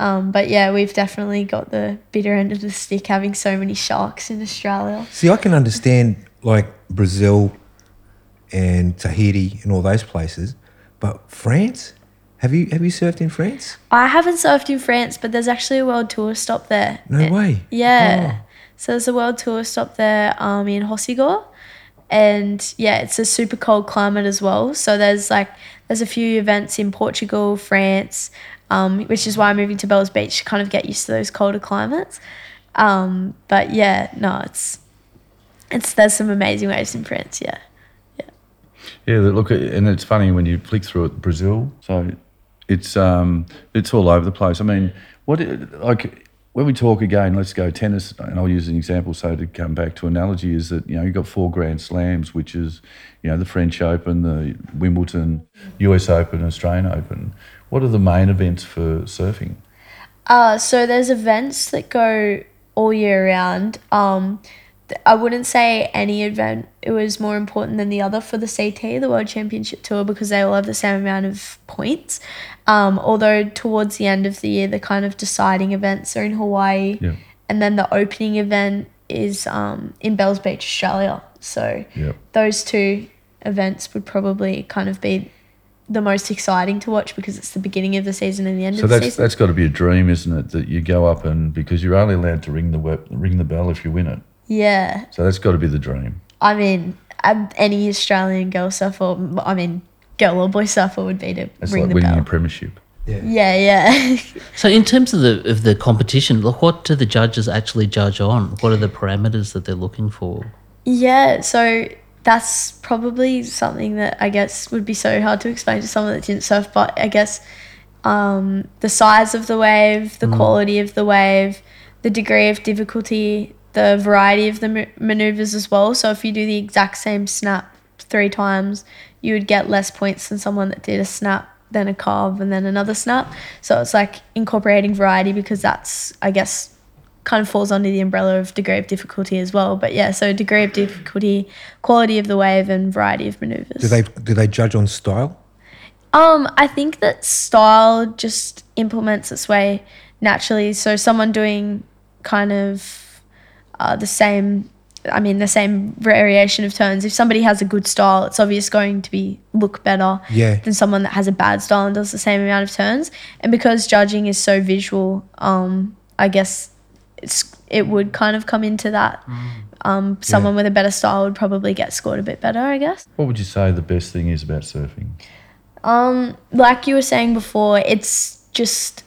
D: Um, but yeah, we've definitely got the bitter end of the stick having so many sharks in Australia.
B: See, I can understand like Brazil and Tahiti and all those places, but France? Have you have you surfed in France?
D: I haven't surfed in France, but there's actually a world tour stop there.
B: No
D: Eh,
B: way.
D: Yeah. So there's a world tour stop there um, in Hossegor. And yeah, it's a super cold climate as well. So there's like there's a few events in Portugal, France, um, which is why I'm moving to Bells Beach to kind of get used to those colder climates. Um, but yeah, no, it's it's there's some amazing waves in France. Yeah.
A: Yeah, that- look, and it's funny when you flick through it, Brazil. So it's um, it's all over the place. I mean, what like when we talk again, let's go tennis, and I'll use an example. So to come back to analogy, is that you know you've got four Grand Slams, which is you know the French Open, the Wimbledon, U.S. Open, Australian Open. What are the main events for surfing?
D: Uh, so there's events that go all year round. Um, I wouldn't say any event it was more important than the other for the CT, the World Championship Tour, because they all have the same amount of points. Um, although towards the end of the year, the kind of deciding events are in Hawaii,
A: Yeah.
D: and then the opening event is um, in Bells Beach, Australia. So
A: Yep.
D: those two events would probably kind of be the most exciting to watch because it's the beginning of the season and the end
A: So
D: of the
A: that's
D: season.
A: So that's got to be a dream, isn't it? That you go up and because you're only allowed to ring the ring the bell if you win it.
D: Yeah.
A: So that's got to be the dream.
D: I mean, um, any Australian girl surfer, I mean, girl or boy surfer would be to
A: It's
D: ring
A: like
D: the
A: winning
D: bell.
A: a premiership.
D: yeah, yeah.
C: So, in terms of the of the competition, look, what do the judges actually judge on? What are the parameters that they're looking for?
D: yeah, so that's probably something that I guess would be so hard to explain to someone that didn't surf, but I guess um, the size of the wave, the quality of the wave, the degree of difficulty, the variety of the maneuvers as well. So if you do the exact same snap three times, you would get less points than someone that did a snap, then a carve, and then another snap. So it's like incorporating variety because that's, I guess, kind of falls under the umbrella of degree of difficulty as well. But yeah, so degree of difficulty, quality of the wave, and variety of maneuvers.
B: Do they do they judge on style?
D: Um, I think that style just implements its way naturally. So someone doing kind of uh, the same, I mean, the same variation of turns. If somebody has a good style, it's obvious going to be look better
B: Yeah.
D: than someone that has a bad style and does the same amount of turns. And because judging is so visual, um, I guess it's it would kind of come into that. Um, someone with a better style would probably get scored a bit better, I guess.
A: What would you say the best thing is about surfing?
D: Um, like you were saying before, it's just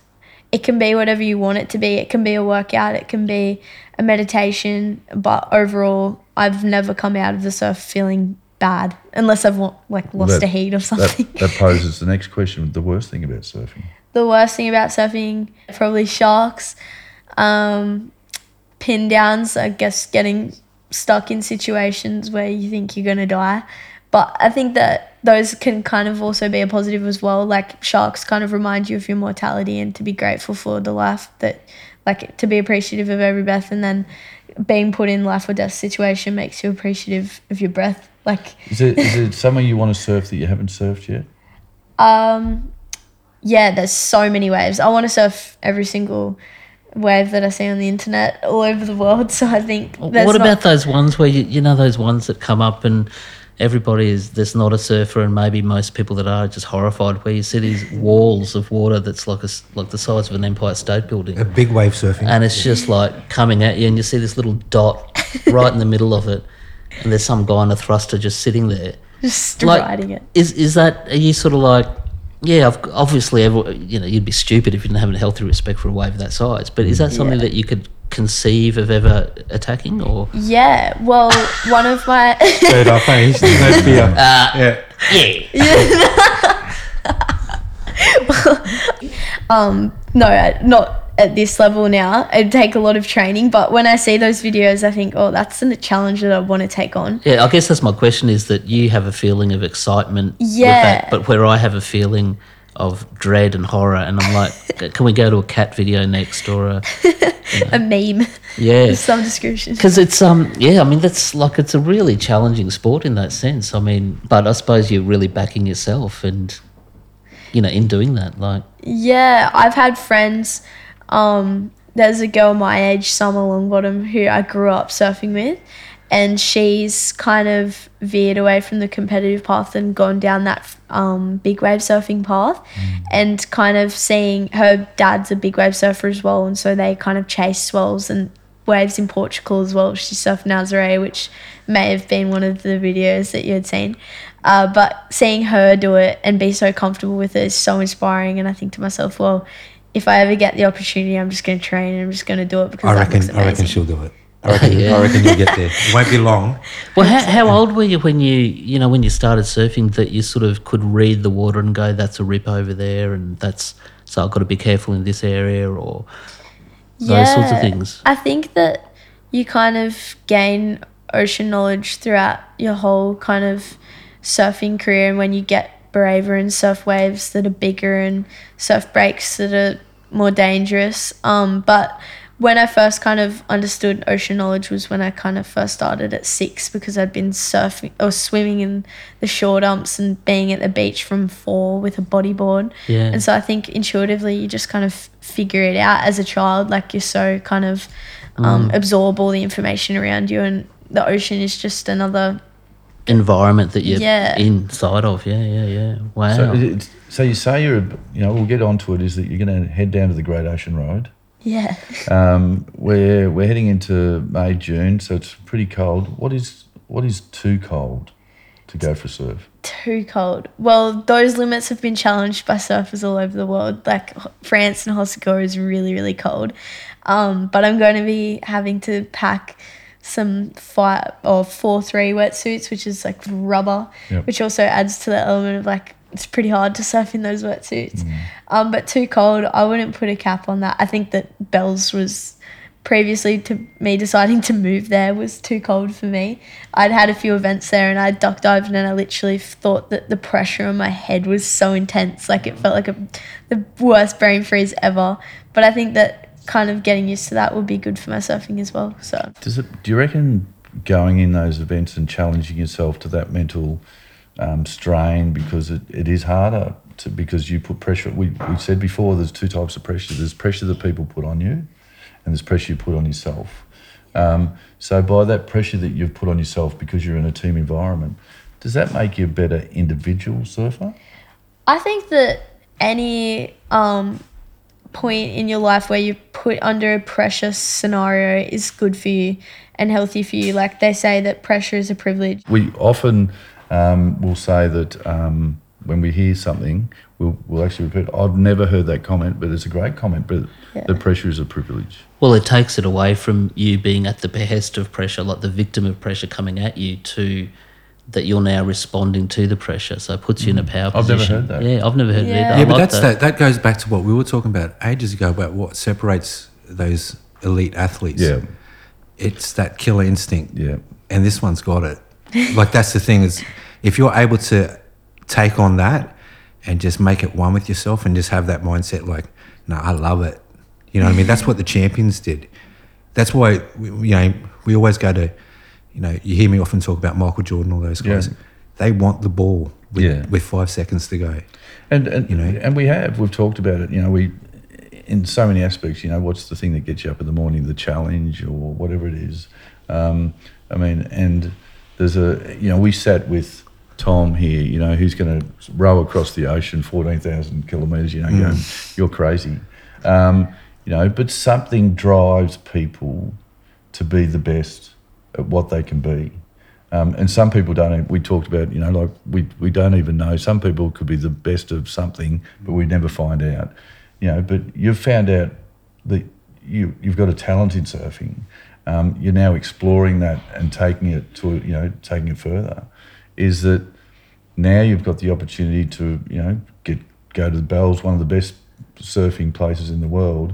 D: it can be whatever you want it to be. It can be a workout, it can be a meditation, but overall, I've never come out of the surf feeling bad unless I've like lost
A: that-
D: a heat or something.
A: That, that poses the next question. The worst thing about surfing.
D: the worst thing about surfing probably sharks, um, pin downs. I guess getting stuck in situations where you think you're gonna die. But I think that those can kind of also be a positive as well. Like sharks kind of remind you of your mortality and to be grateful for the life that, like, to be appreciative of every breath. And then being put in life or death situation makes you appreciative of your breath. Like,
A: Is it is it somewhere you want to surf that you haven't surfed yet?
D: Um, yeah, there's so many waves. I want to surf every single wave that I see on the internet all over the world. So I think there's
C: what
D: not-
C: about those ones where you, you know those ones that come up and everybody is there's not a surfer and maybe most people that are just horrified where you see these walls of water that's like a s like the size of an Empire State Building
B: A big wave surfing.
C: and it's just like coming at you and you see this little dot right in the middle of it and there's some guy on a thruster just sitting there
D: just
C: like
D: riding it?
C: is is that are you sort of like yeah of- obviously every, you know you'd be stupid if you didn't have a healthy respect for a wave that size but is that mm. something
D: Yeah.
C: that you could conceive of ever attacking, or
D: Yeah, well, one of my
B: Third off, eh? He's no fear. yeah.
C: yeah,
D: um no, not at this level now. It'd take a lot of training, but when I see those videos, I think, oh, that's a challenge that I want to take on.
C: yeah. I guess that's my question: is that you have a feeling of excitement, with
D: Yeah.
C: that, but where I have a feeling of dread and horror, and I'm like, can we go to a cat video next or a
D: A meme,
C: yeah?
D: of some description.
C: Because it's um yeah, I mean that's like it's a really challenging sport in that sense. I mean, but I suppose you're really backing yourself and you know in doing that like
D: Yeah, I've had friends. Um, there's a girl my age, Summer Longbottom, who I grew up surfing with, and she's kind of veered away from the competitive path and gone down that um, big wave surfing path. And kind of seeing her dad's a big wave surfer as well, and so they kind of chase swells and waves in Portugal as well. She surfed Nazare, which may have been one of the videos that you had seen. Uh, but seeing her do it and be so comfortable with it is so inspiring. And I think to myself, well, if I ever get the opportunity, I'm just going to train and I'm just going to do it because
B: I reckon. I reckon she'll do it. I reckon.
C: Yeah.
B: I reckon you'll get there. It won't be long.
C: well how, how old were you when you you know when you started surfing that you sort of could read the water and go that's a rip over there and that's so I've got to be careful in this area or those sorts of things
D: I think that you kind of gain ocean knowledge throughout your whole kind of surfing career, and when you get braver and surf waves that are bigger and surf breaks that are more dangerous. Um, but when I first kind of understood ocean knowledge was when I kind of first started at six because I'd been surfing or swimming in the shore dumps and being at the beach from four with a bodyboard.
C: Yeah.
D: And so I think intuitively you just kind of figure it out as a child. Like you're so kind of um, absorb all the information around you, and the ocean is just another.
C: environment that you're
D: Yeah.
C: inside of yeah yeah yeah wow
A: So, it's, so you say you're, you know, we'll get onto it. Is that you're going to head down to the Great Ocean Road?
D: Yeah.
A: Um, we're we're heading into May June, so it's pretty cold. What is what is too cold to go for a surf?
D: Too cold. Well, those limits have been challenged by surfers all over the world. Like France and Hossegor is really, really cold. Um, but I'm going to be having to pack some five or four three wetsuits, which is like rubber,
A: Yep.
D: which also adds to the element of like it's pretty hard to surf in those wetsuits. Um, but too cold, I wouldn't put a cap on that. I think that Bells was previously to me deciding to move there was too cold for me. I'd had a few events there and I duck dived and I literally thought that the pressure on my head was so intense. Like it felt like a, the worst brain freeze ever. But I think that kind of getting used to that would be good for my surfing as well. So
A: Does it? Do you reckon going in those events and challenging yourself to that mental um, strain because it, it is harder to because you put pressure. We we said before there's two types of pressure. There's pressure that people put on you, and there's pressure you put on yourself. Um, so by that pressure that you've put on yourself because you're in a team environment, does that make you a better individual surfer?
D: I think that any um, point in your life where you're put under a pressure scenario is good for you and healthy for you. Like they say that pressure is a privilege.
A: We often um, will say that um, when we hear something, we'll, we'll actually repeat. I've never heard that comment, but it's a great comment. But
D: Yeah.
A: the pressure is a privilege.
C: Well, it takes it away from you being at the behest of pressure, like the victim of pressure coming at you, to that you're now responding to the pressure. So it puts you in a power
A: Mm. I've never
C: position.
A: heard that.
C: Yeah, I've never heard
D: Yeah.
C: it either. I
B: Yeah, but
C: like
B: that's that. that. goes back to what we were talking about ages ago about what separates those elite athletes.
A: Yeah,
B: It's that killer instinct.
A: yeah.
B: And this one's got it. Like that's the thing is if you're able to take on that and just make it one with yourself and just have that mindset like, no, I love it. You know what I mean? That's what the champions did. That's why we, you know we always go to, you know, you hear me often talk about Michael Jordan, all those guys.
A: Yeah.
B: They want the ball with,
A: Yeah.
B: with five seconds to go.
A: And and
B: You know?
A: and we have we've talked about it. You know, we in so many aspects. You know, what's the thing that gets you up in the morning? The challenge or whatever it is. Um, I mean, and there's a you know we sat with Tom here. You know, who's going to row across the ocean fourteen thousand kilometres. You know, going you're crazy. Um, you know, but something drives people to be the best at what they can be. Um, and some people don't. We talked about, you know, like we, we don't even know. Some people could be the best of something, but we never find out. You know, but you've found out that you you've got a talent in surfing. Um, you're now exploring that and taking it to you know taking it further. Is that now you've got the opportunity to you know get go to the Bells, one of the best surfing places in the world,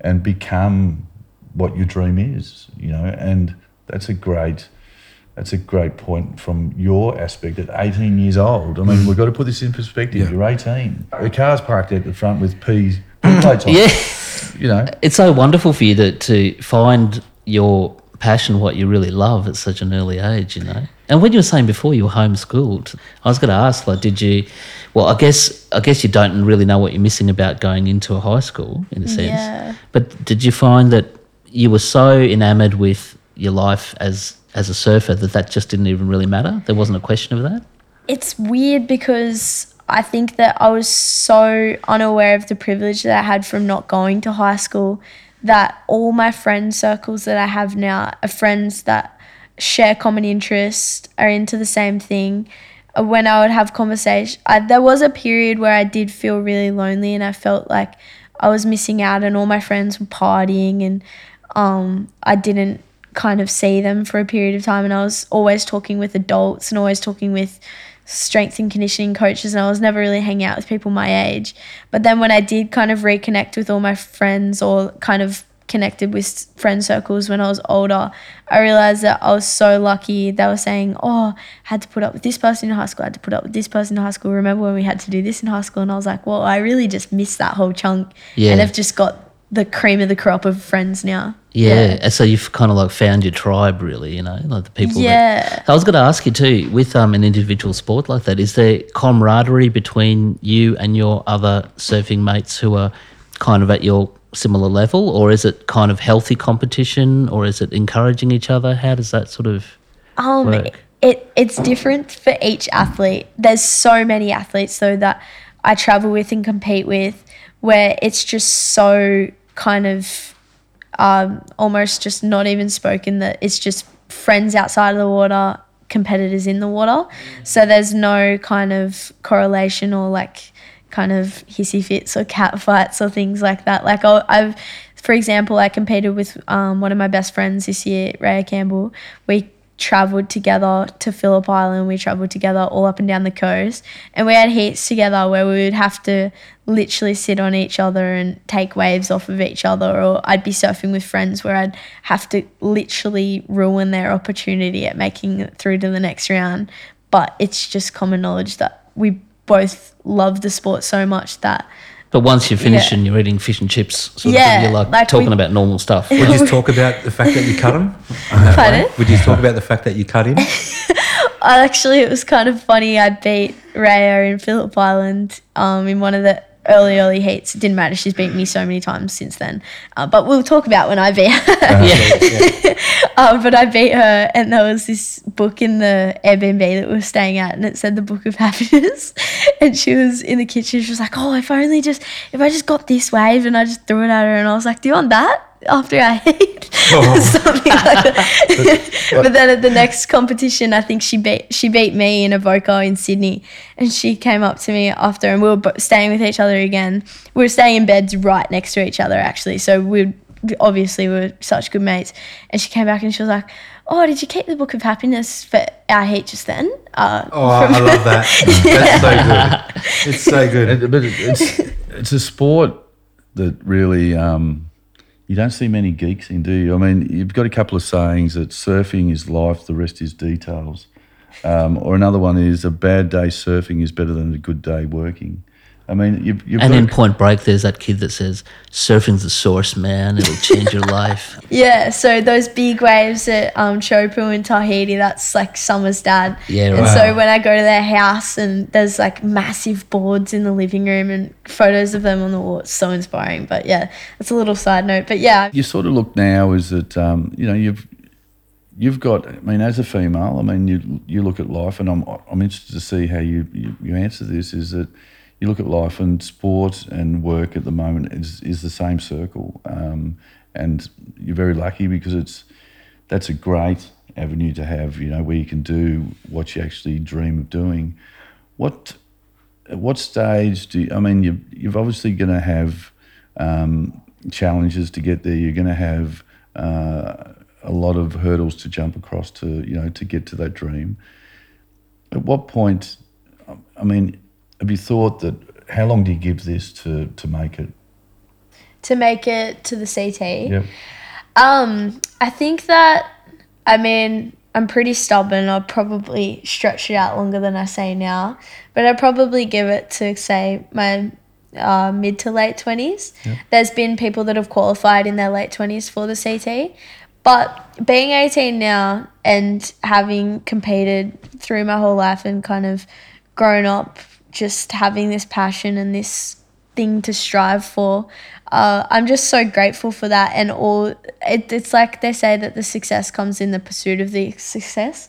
A: and become what your dream is. You know, and that's a great that's a great point from your aspect at 18 years old. I mean, we've got to put this in perspective.
B: Yeah.
A: You're 18. The car's parked out the front with P P plates on.
C: Yeah.
A: You know,
C: It's so wonderful for you to, to find your passion, what you really love at such an early age, you know. And when you were saying before you were homeschooled, I was going to ask, like, did you? Well, I guess I guess you don't really know what you're missing about going into a high school in a sense.
D: Yeah.
C: But did you find that you were so enamored with your life as as a surfer that that just didn't even really matter? There wasn't a question of that.
D: it's weird because I think that I was so unaware of the privilege that I had from not going to high school that all my friend circles that I have now are friends that share common interests, are into the same thing. Uh, When I would have conversation, there was a period where I did feel really lonely and I felt like I was missing out and all my friends were partying and um, I didn't kind of see them for a period of time and I was always talking with adults and always talking with strength and conditioning coaches and I was never really hanging out with people my age. But then when I did kind of reconnect with all my friends or kind of connected with friend circles when I was older, I realized that I was so lucky. They were saying, Oh, I had to put up with this person in high school, I had to put up with this person in high school. Remember when we had to do this in high school? And I was like, Well, I really just missed that whole chunk.
C: Yeah.
D: And I've just got the cream of the crop of friends now.
C: Yeah. And so you've kind of like found your tribe, really, you know, like the people. that-
D: Yeah.
C: I was going to ask you too, with um, an individual sport like that, is there camaraderie between you and your other surfing mates who are kind of at your similar level, or is it kind of healthy competition, or is it encouraging each other? How does that sort of
D: Um,
C: work?
D: it it's different for each athlete. There's so many athletes though that I travel with and compete with, where it's just so kind of um, almost just not even spoken that it's just friends outside of the water, competitors in the water. So there's no kind of correlation or like kind of hissy fits or cat fights or things like that. Like i I've, for example, I competed with um, one of my best friends this year, Raya Campbell. We traveled together to Phillip Island. We traveled together all up and down the coast, and we had heats together where we would have to literally sit on each other and take waves off of each other. Or I'd be surfing with friends where I'd have to literally ruin their opportunity at making it through to the next round. But it's just common knowledge that we both love the sport so much that
C: But once you're finished
D: Yeah.
C: and you're eating fish and chips, sort
D: Yeah,
C: thing, you're like,
D: like
C: talking
D: we-
C: about normal stuff.
B: Would you talk about the fact that you cut him? on that
D: Pardon?
B: Would you talk about the fact that you cut him?
D: Actually, it was kind of funny. I beat Rayo in Phillip Island um, in one of the early, early heats. It didn't matter. She's beaten me so many times since then. Uh, but we'll talk about when I beat her.
C: yeah.
D: um, but I beat her, and there was this book in the Airbnb that we were staying at, and it said the Book of Happiness. and she was in the kitchen. She was like, "Oh, if I only just, if I just got this wave," and I just threw it at her, and I was like, "Do you want that?" After I ate
B: Oh.
D: something like that. but then at the next competition, I think she beat she beat me in a voco in Sydney, and she came up to me after, and we were staying with each other again. We were staying in beds right next to each other, actually. So we obviously were such good mates. And she came back and she was like, "Oh, did you keep the Book of Happiness for our heat just then?" Uh,
B: Oh, I I love that. That's so good. It's so good.
A: And- but it- it's it's a sport that really um, you don't see many geeks in, do you? I mean, you've got a couple of sayings that surfing is life, the rest is details, um, or another one is a bad day surfing is better than a good day working. I mean, you've, you've
C: And
A: got
C: in
A: to-
C: Point Break, there's that kid that says, "Surfing's the source, man. It'll change your life."
D: Yeah, so those big waves at um, Chopu and Tahiti, that's like Summer's dad.
C: Yeah,
D: And so when I go to their house and there's like massive boards in the living room and photos of them on the wall, it's so inspiring. But yeah, that's a little side note. But yeah,
A: you sort of look now is that um, you know you've you've got. I mean, as a female, I mean, you you look at life, and I'm I'm interested to see how you you, you answer this. Is that you look at life and sport and work at the moment is is the same circle, um, and you're very lucky because it's that's a great avenue to have. You know, where you can do what you actually dream of doing. What at what stage do you, I mean you you've obviously going to have um, challenges to get there. You're going to have uh, a lot of hurdles to jump across to you know to get to that dream. At what point? I mean, have you thought that? How long do you give this to to make it?
D: To make it to the CT.
A: Yep.
D: Um, I think that I mean I'm pretty stubborn. I'll probably stretch it out longer than I say now, but I'd probably give it to say my uh, mid to late twenties. There's been people that have qualified in their late twenties for the CT, but being 18 now and having competed through my whole life and kind of grown up, just having this passion and this thing to strive for. Uh, I'm just so grateful for that, and all it, it's like they say that the success comes in the pursuit of the success.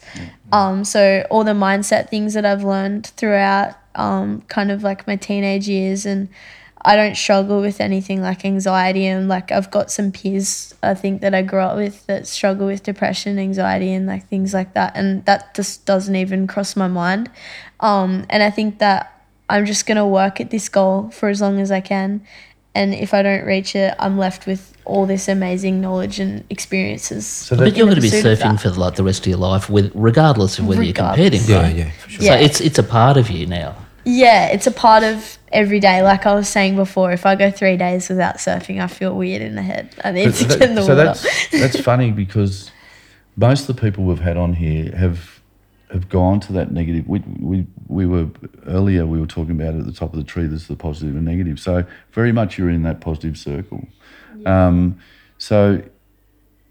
D: Um, so all the mindset things that I've learned throughout, um, kind of like my teenage years, and I don't struggle with anything like anxiety, and like I've got some peers I think that I grew up with that struggle with depression, anxiety, and like things like that, and that just doesn't even cross my mind. Um, and I think that I'm just gonna work at this goal for as long as I can. And if I don't reach it, I'm left with all this amazing knowledge and experiences.
A: So
C: But you're going to be surfing for like the rest of your life, with regardless of whether
D: Regardless.
C: you're
B: Yeah,
C: competing. right?
B: yeah, for sure.
C: So
D: Yeah.
C: it's it's a part of you now.
D: Yeah, it's a part of every day. Like I was saying before, if I go three days without surfing, I feel weird in the head. I need to get in the
A: so
D: water.
A: that's that's funny because most of the people we've had on here have have gone to that negative. We, we, we were earlier we were talking about at the top of the tree. There's the positive and negative. So very much you're in that positive circle. Um, so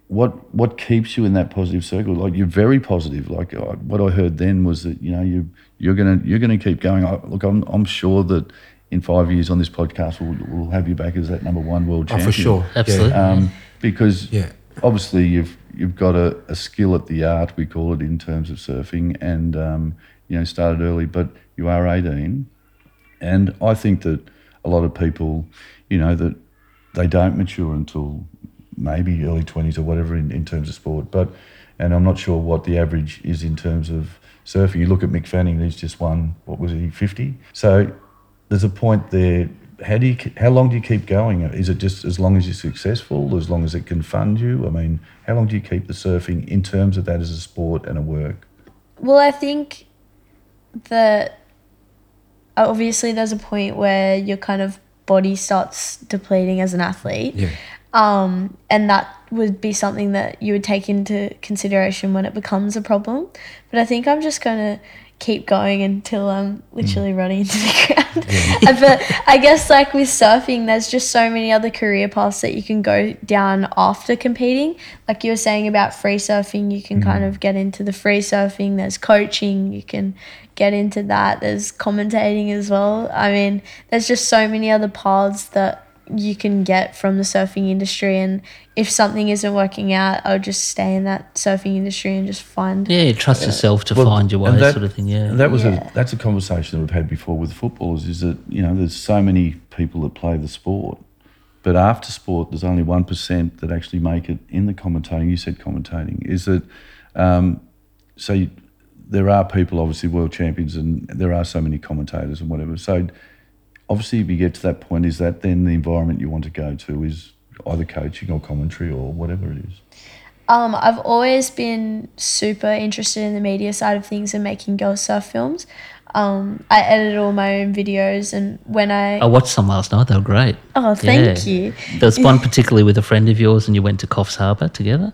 A: what what keeps you in that positive circle? Like you're very positive. Like I, what I heard then was that you know you you're gonna you're gonna keep going. I, look, I'm I'm sure that in five years on this podcast we'll, we'll have you back as that number one world champion.
B: Oh,
A: champion.
B: for sure. Yeah.
C: Absolutely.
A: Um, because
B: Yeah.
A: obviously you've you've got a, a skill at the art we call it in terms of surfing and um, you know started early but you are 18 and I think that a lot of people you know that they don't mature until maybe early 20s or whatever in, in terms of sport but and I'm not sure what the average is in terms of surfing you look at Mick Fanning he's just won what was he 50 so there's a point there. How do you? How long do you keep going? Is it just as long as you're successful, as long as it can fund you? I mean, how long do you keep the surfing in terms of that as a sport and a work?
D: Well, I think that obviously there's a point where your kind of body starts depleting as an athlete.
B: Yeah.
D: Um, and that would be something that you would take into consideration when it becomes a problem. But I think I'm just going to keep going until I'm literally running into the ground. but I guess, like with surfing, there's just so many other career paths that you can go down after competing. Like you were saying about free surfing, you can kind of get into the free surfing, there's coaching, you can get into that, there's commentating as well. I mean, there's just so many other paths that you can get from the surfing industry and if something isn't working out i'll just stay in that surfing industry and just find
C: Yeah, trust yourself to
A: Well,
C: find your way,
A: and that-
C: sort of thing. Yeah.
A: That was
D: Yeah.
A: a that's a conversation that we've had before with footballers. Is that you know there's so many people that play the sport, but after sport there's only one percent that actually make it in the commentating. You said commentating is that um, so you, there are people obviously world champions and there are so many commentators and whatever. So obviously if you get to that point, is that then the environment you want to go to is either coaching or commentary or whatever it is.
D: Um, I've always been super interested in the media side of things and making girls surf films. Um, I edit all my own videos, and when I
C: I watched some last night. They were great.
D: oh, thank
C: Yeah.
D: you.
C: There was one particularly with a friend of yours, and you went to Coffs Harbour together.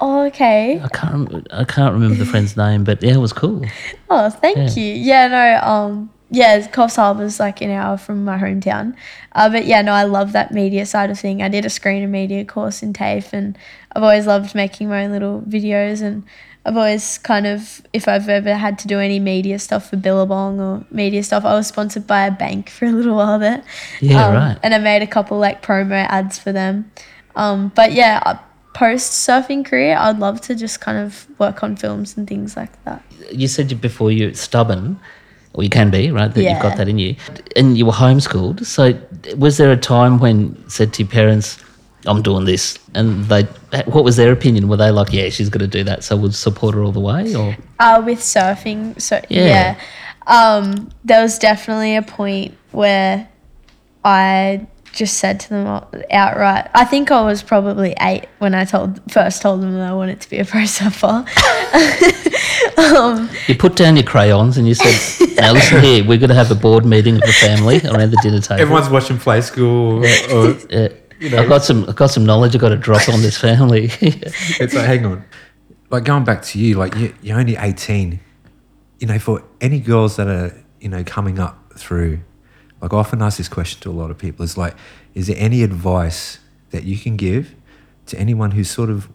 D: Oh, okay.
C: I can't. I can't remember the friend's name, but yeah, it was cool.
D: Oh, thank you. Yeah, no, um, yeah, Coffs Harbour's like an hour from my hometown. Uh, but yeah, no, I love that media side of thing. I did a screen and media course in TAFE, and I've always loved making my own little videos. And I've always kind of, if I've ever had to do any media stuff for Billabong or media stuff, I was sponsored by a bank for a little while there.
C: Yeah, right.
D: And I made a couple like promo ads for them. Um, but yeah, uh, post surfing career, I'd love to just kind of work on films and things like that.
C: You said before you're stubborn, or you can be, right? That you've got that in you, and you were homeschooled. So, was there a time when you said to your parents, "I'm doing this," and they, what was their opinion? Were they like, "Yeah, she's going to do that," so we'll support her all the way, or
D: Uh, with surfing, so
C: Yeah.
D: yeah, Um, there was definitely a point where I just said to them outright. I think I was probably eight when I told first told them that I wanted to be a pro surfer. um,
C: You put down your crayons and you said, "Now listen here, we're going to have a board meeting of the family around the dinner table."
B: Everyone's watching Play School. Or, or
C: Yeah.
B: you know.
C: I've got some. I've got some knowledge. I've got to drop on this family.
B: it's like, hang on. Like going back to you, like you, you're only 18. You know, for any girls that are, you know, coming up through, like I often ask this question to a lot of people is like, is there any advice that you can give to anyone who sort of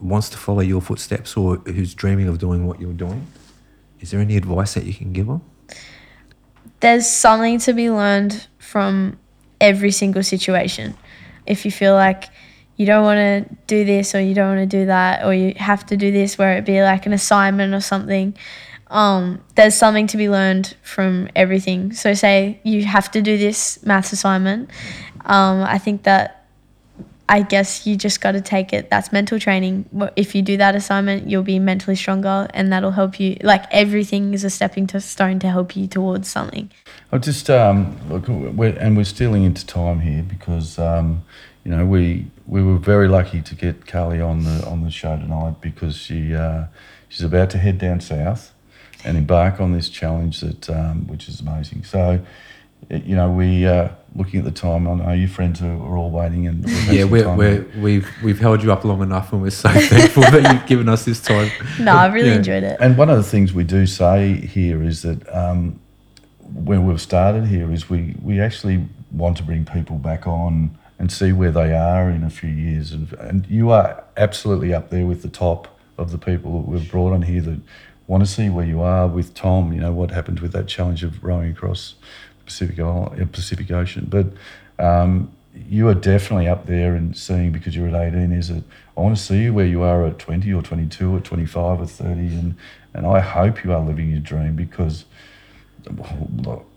B: wants to follow your footsteps or who's dreaming of doing what you're doing? Is there any advice that you can give them?
D: there's something to be learned from every single situation. If you feel like you don't want to do this or you don't want to do that or you have to do this where it be like an assignment or something, um, there's something to be learned from everything. So say you have to do this maths assignment. Um, I think that I guess you just got to take it. That's mental training. If you do that assignment, you'll be mentally stronger, and that'll help you. Like everything is a stepping stone to help you towards something.
A: I just um, look, we're, and we're stealing into time here because um, you know we we were very lucky to get Carly on the on the show tonight because she uh, she's about to head down south and embark on this challenge that um, which is amazing. So you know we uh, looking at the time. I know your friends are, are all waiting and we've
B: Yeah, we're, we're we've we've held you up long enough and we're so thankful that you've given us this time.
D: No, I really
B: Yeah.
D: enjoyed it.
A: And one of the things we do say here is that um, when we've started here is we, we actually want to bring people back on and see where they are in a few years. And, and you are absolutely up there with the top of the people that we've brought on here that want to see where you are with Tom. You know, what happened with that challenge of rowing across Pacific, uh, Pacific Ocean. But um, you are definitely up there and seeing because you're at 18 is it I want to see you where you are at 20 or 22 or 25 or 30 and and I hope you are living your dream because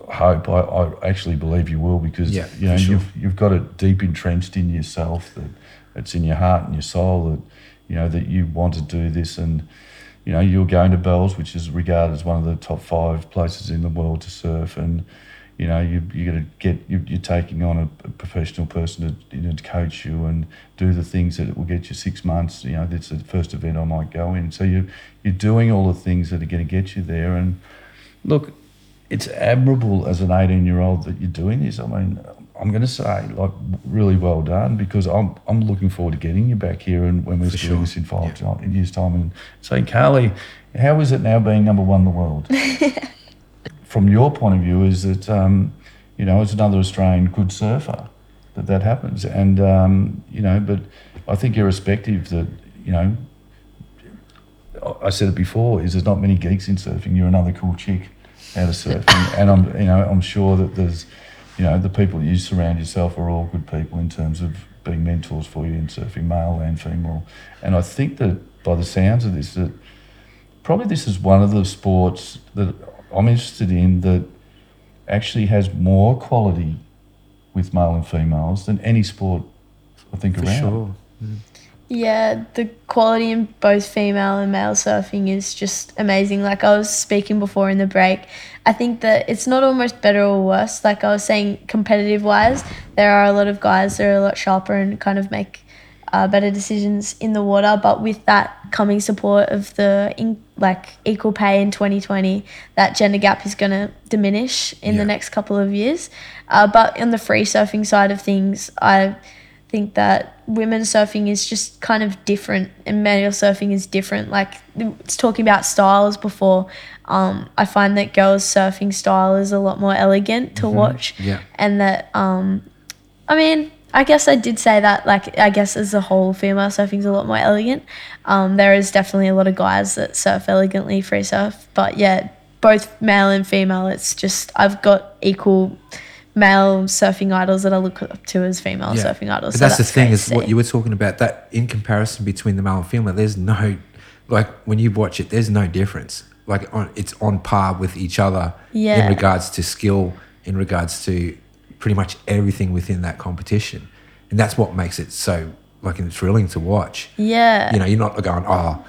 A: hope I, I actually believe you will because
B: Yeah,
A: you know
B: sure.
A: you've you've got it deep entrenched in yourself that it's in your heart and your soul that you know that you want to do this and you know you're going to Bells which is regarded as one of the top five places in the world to surf and you know you you're going to get you, you're taking on a, a professional person to, you know, to coach you and do the things that will get you six months you know that's the first event I might go in so you you're doing all the things that are going to get you there and look it's admirable as an 18 year old that you're doing this. I mean, I'm going to say, like, really well done because I'm, I'm looking forward to getting you back here and when we're
B: For
A: doing
B: sure.
A: this in five ti- in years' time and saying, Carly, how is it now being number one in the world? From your point of view, is that, um, you know, as another Australian good surfer, that that happens. And, um, you know, but I think irrespective that, you know, I said it before, is there's not many geeks in surfing. You're another cool chick out of surfing, and I'm you know I'm sure that there's you know the people you surround yourself are all good people in terms of being mentors for you in surfing, male and female. And I think that by the sounds of this, that probably this is one of the sports that I'm interested in that actually has more quality with male and females than any sport I think
B: For
A: around.
B: sure. Mm.
D: Yeah, the quality in both female and male surfing is just amazing. Like I was speaking before in the break, I think that it's not almost better or worse. Like I was saying, competitive wise, there are a lot of guys that are a lot sharper and kind of make uh, better decisions in the water. But with that coming support of the in, like equal pay in 2020, that gender gap is going to diminish in
B: Yeah.
D: the next couple of years. Uh, but on the free surfing side of things, I think that women's surfing is just kind of different and male surfing is different. Like it's talking about styles before. Um, I find that girls surfing style is a lot more elegant to watch,
B: Yeah.
D: and that um, I mean, I guess I did say that. Like, I guess as a whole, female surfing is a lot more elegant. Um, there is definitely a lot of guys that surf elegantly free surf, but yeah, both male and female. It's just I've got equal male surfing idols that I look up to as female
B: Yeah.
D: surfing idols.
B: But
D: so
B: that's, the thing is what you were talking about that in comparison between the male and female. There's no like when you watch it, there's no difference. Like on, it's on par with each other
D: Yeah.
B: in regards to skill, in regards to pretty much everything within that competition, and that's what makes it so like thrilling to watch.
D: Yeah.
B: You know, you're not going, oh,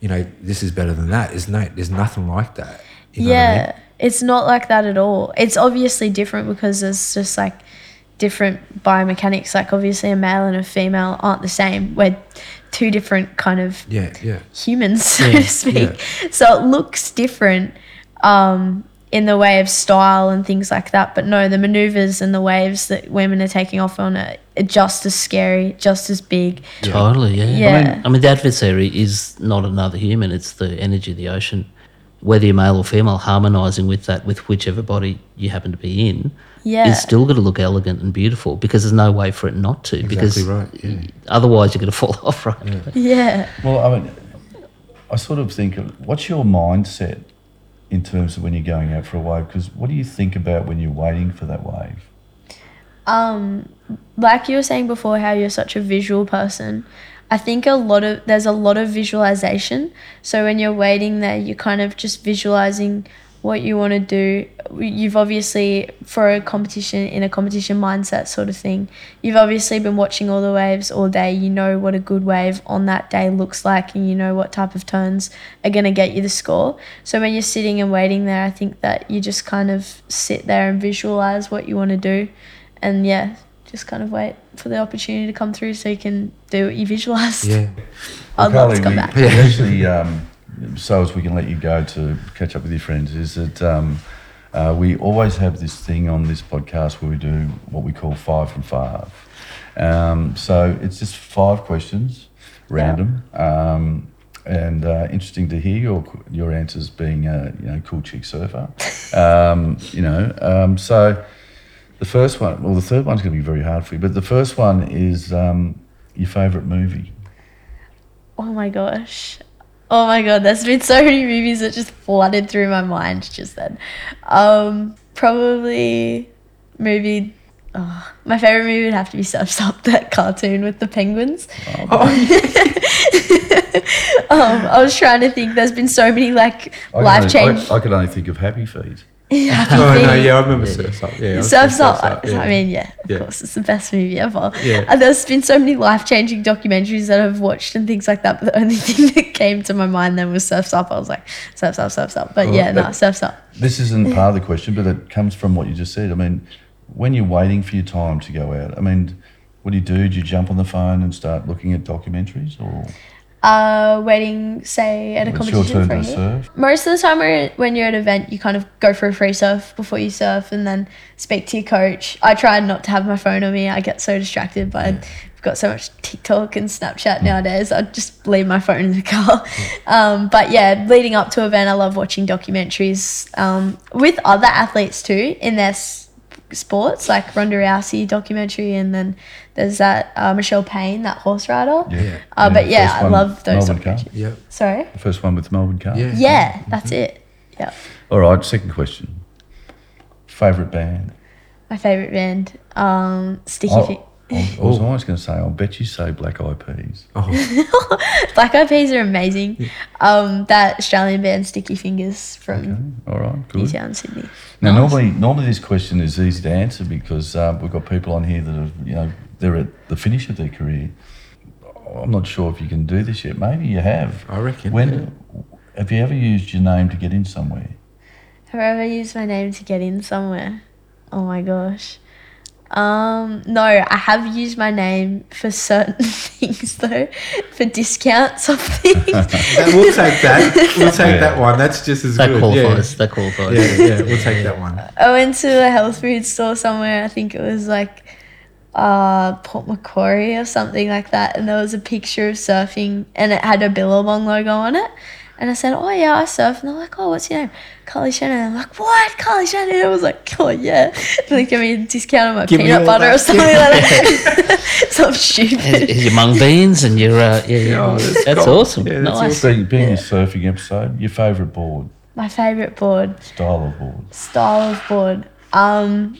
B: you know, this is better than that. There's no, there's nothing like that. You know what I
D: yeah,
B: mean?
D: It's not like that at all. It's obviously different because there's just like different biomechanics. Like obviously, a male and a female aren't the same. We're two different kind of
B: Yeah, yeah.
D: humans, so
C: Yeah,
D: to speak. So it looks different um, in the way of style and things like that. But no, the maneuvers and the waves that women are taking off on are are just as scary, just as big.
C: Totally, yeah.
D: Yeah.
C: I mean, the adversary is not another human; it's the energy of the ocean. Whether you're male or female, harmonising with that, with whichever body you happen to be in,
D: Yeah.
C: is still going to look elegant and beautiful because there's no way for it not to. because
B: Exactly right. Yeah.
C: otherwise, you're going to fall off, right?
D: Yeah.
A: Well, I mean, I sort of think, of, what's your mindset in terms of when you're going out for a wave? Because what do you think about when you're waiting for that wave?
D: um like you were saying before how you're such a visual person i think a lot of there's a lot of visualization. So when you're waiting there you're kind of just visualizing what you want to do you've obviously for a competition in a competition mindset sort of thing you've obviously been watching all the waves all day. You know what a good wave on that day looks like and you know what type of turns are going to get you the score. So when you're sitting and waiting there i think that you just kind of sit there and visualize what you want to do. And yeah, just kind of wait for the opportunity to come through so you can do what you visualized.
B: Yeah.
D: I'd love to come
A: we,
D: back.
A: we actually, um, so as we can let you go to catch up with your friends, is that um, uh, we always have this thing on this podcast where we do what we call five from five. Um, so it's just five questions, random, um, and uh, interesting to hear your your answers being a you know cool chick surfer. Um, you know, um, so the first one, well, the third one's going to be very hard for you, but the first one is um, your favourite movie.
D: Oh my gosh. Oh my god, there's been so many movies that just flooded through my mind just then. Um, probably movie. Oh, my favorite movie would have to be Surf's Up, that cartoon with the penguins. um, I was trying to think. There's been so many like life change.
A: I, I could only think of Happy Feet.
B: Oh no, yeah, I remember Surf's Up. Yeah,
D: Surf's Up.
B: Surf's Up, yeah.
D: I mean, yeah, of
B: Yeah.
D: course, it's the best movie ever.
B: Yeah.
D: And there's been so many life changing documentaries that I've watched and things like that. But the only thing that came to my mind then was Surf's Up. I was like, Surf's Up, Surf's Up. But
A: Oh,
D: yeah, no,
A: but-
D: Surf's Up.
A: This isn't part of the question, but it comes from what you just said. I mean, when you're waiting for your time to go out, I mean, what do you do? Do you jump on the phone and start looking at documentaries, or
D: Uh, waiting, say, at a
A: it's
D: competition for you. Most of the time, when- you're at an event, you kind of go for a free surf before you surf and then speak to your coach. I try not to have my phone on me. I get so distracted by I've got so much TikTok and Snapchat nowadays. I just leave my phone in the car. Um, but yeah, leading up to an event, I love watching documentaries um, with other athletes too in their sports, like Ronda Rousey documentary, and then there's that uh, Michelle Payne, that horse rider.
A: Yeah.
D: Uh, but yeah, I love those
A: Melbourne Cup.
D: documentaries.
B: Yeah.
D: Sorry.
A: The first one with Melbourne Cup.
B: Yeah.
D: Yeah, that's it. Yeah.
A: All right. Second question. Favorite band?
D: My favorite band, um, Sticky
A: I,
D: Fi-
A: I, I was always going to say. I'll bet you say Black Eyed Peas.
B: Oh,
D: Black Eyed Peas are amazing. Um, that Australian band, Sticky Fingers from
A: Okay. All right. Good.
D: Town, Sydney.
A: Now,
C: Nice.
A: normally, normally this question is easy to answer because um, we've got people on here that are, you know, they're at the finish of their career. I'm not sure if you can do this yet. Maybe you have.
B: I reckon.
A: When have you ever used your name to get in somewhere?
D: Have I ever used my name to get in somewhere? Oh my gosh. Um, no, I have used my name for certain things though, for discounts of things.
B: We'll take that. We'll take
A: Yeah.
B: that one. That's just as
C: That
B: good.
C: qualifies. That qualifies.
B: Yeah. yeah, yeah, we'll take that one.
D: I went to a health food store somewhere. I think it was like uh, Port Macquarie or something like that. And there was a picture of surfing and it had a Billabong logo on it. And I said, Oh, yeah, I surf. And they're like, Oh, what's your name? Carly Shanahan. I'm like, What? Carly Shanahan? I was like, Oh, yeah. And they give me a discount on my
B: Give
D: peanut
B: all
D: butter or something like that. Something
C: Here's,
D: stupid.
C: here's your mung beans and your uh, yeah, yeah.
B: Oh, that's
C: that's
B: cool.
C: awesome.
B: Yeah, that's
C: nice.
A: Being, being a surfing episode, your favourite board,
D: My favourite board.
A: style of board.
D: style of board. Um,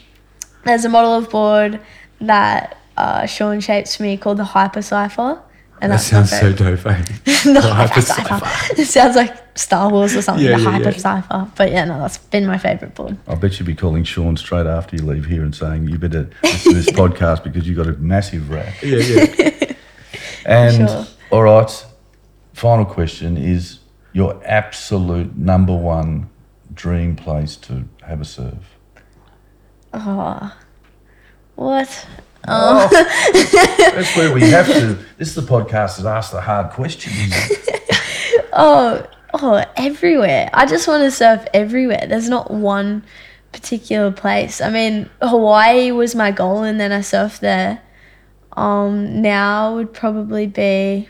D: there's a model of board that uh, Shaun shapes for me called the Hyper Cipher. And
B: That sounds so
D: favourite.
B: dope. eh?
D: the
B: The
D: Hyper
B: Hyper
D: Cipher. It sounds like Star Wars or something,
B: Yeah,
D: the
B: yeah,
D: Hyper
B: yeah.
D: Cipher. But yeah, no, that's been my favourite board.
A: I bet you'd be calling Shaun straight after you leave here and saying you better listen to this podcast because you've got a massive rack.
B: Yeah, yeah.
A: And
D: Sure.
A: all right, final question is your absolute number one dream place to have a surf.
D: Oh, What?
A: oh That's where we have to. This is the podcast that asks the hard questions.
D: Oh, oh, everywhere. I just want to surf everywhere. There's not one particular place. I mean, Hawaii was my goal, and then I surfed there. Um, now would probably be,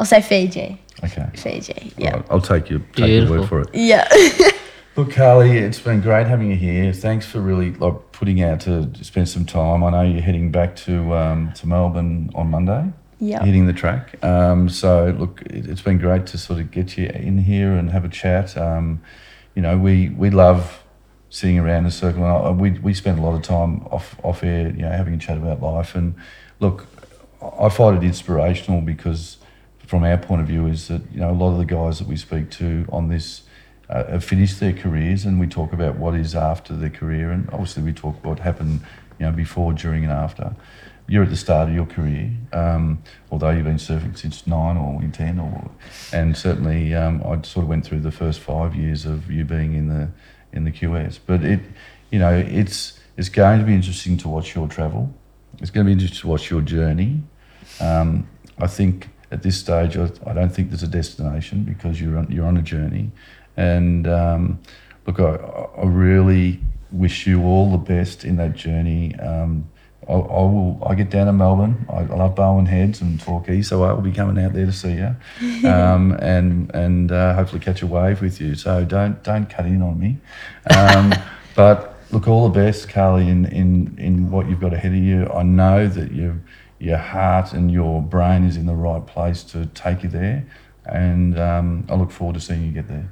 D: I'll say Fiji.
A: Okay.
D: Fiji. Yeah.
A: Right, I'll take your take your
C: Beautiful.
A: word for it.
D: Yeah.
A: Look, Carly, it's been great having you here. Thanks for really like putting out to spend some time. I know you're heading back to um, to Melbourne on Monday.
D: Yeah.
A: Hitting the track. Um, so look, it, it's been great to sort of get you in here and have a chat. Um, you know, we we love sitting around in a circle. And I- we we spend a lot of time off off air, you know, having a chat about life. And look, I find it inspirational because from our point of view is that you know a lot of the guys that we speak to on this uh, have finished their careers and we talk about what is after their career and obviously we talk about what happened you know before during and after. You're at the start of your career um, although you've been surfing since nine or in ten or and certainly um, I sort of went through the first five years of you being in the in the QS but it you know it's it's going to be interesting to watch your travel. It's going to be interesting to watch your journey. Um, I think at this stage, I, I don't think there's a destination because you're on, you're on a journey. And um, look, I, I really wish you all the best in that journey. Um, I, I will. I get down to Melbourne. I, I love Barwon Heads and Torquay, so I will be coming out there to see you, um, and and uh, hopefully catch a wave with you. So don't don't cut in on me. Um, but look, all the best, Carly, in, in in what you've got ahead of you. I know that you your heart and your brain is in the right place to take you there, and um, I look forward to seeing you get there.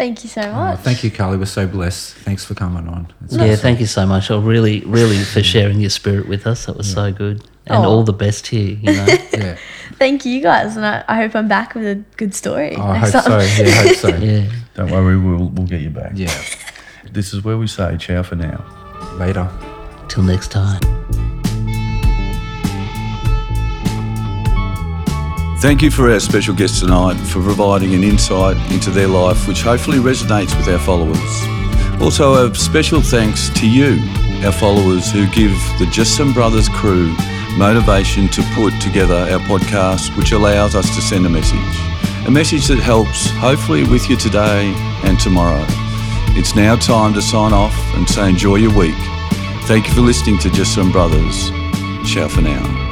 D: Thank you so
B: Oh,
D: much.
B: thank you, Carly. We're so blessed. Thanks for coming on. It's
C: Yeah,
B: awesome.
C: thank you so much. I really, really for sharing your spirit with us. That was so good, and
D: Oh.
C: all the best here. You know.
B: Yeah.
D: Thank you guys, and I, I hope I'm back with a good story.
B: Oh, I
D: next
B: hope so.
D: time.
B: Yeah, I hope so.
C: yeah.
A: Don't worry, we'll we'll get you back.
B: Yeah.
A: This is where we say ciao for now.
B: Later.
C: Till next time.
A: Thank you for our special guest tonight for providing an insight into their life which hopefully resonates with our followers. Also, a special thanks to you, our followers, who give the Just Some Brothers crew motivation to put together our podcast, which allows us to send a message. A message that helps, hopefully, with you today and tomorrow. It's now time to sign off and say enjoy your week. Thank you for listening to Just Some Brothers. Ciao for now.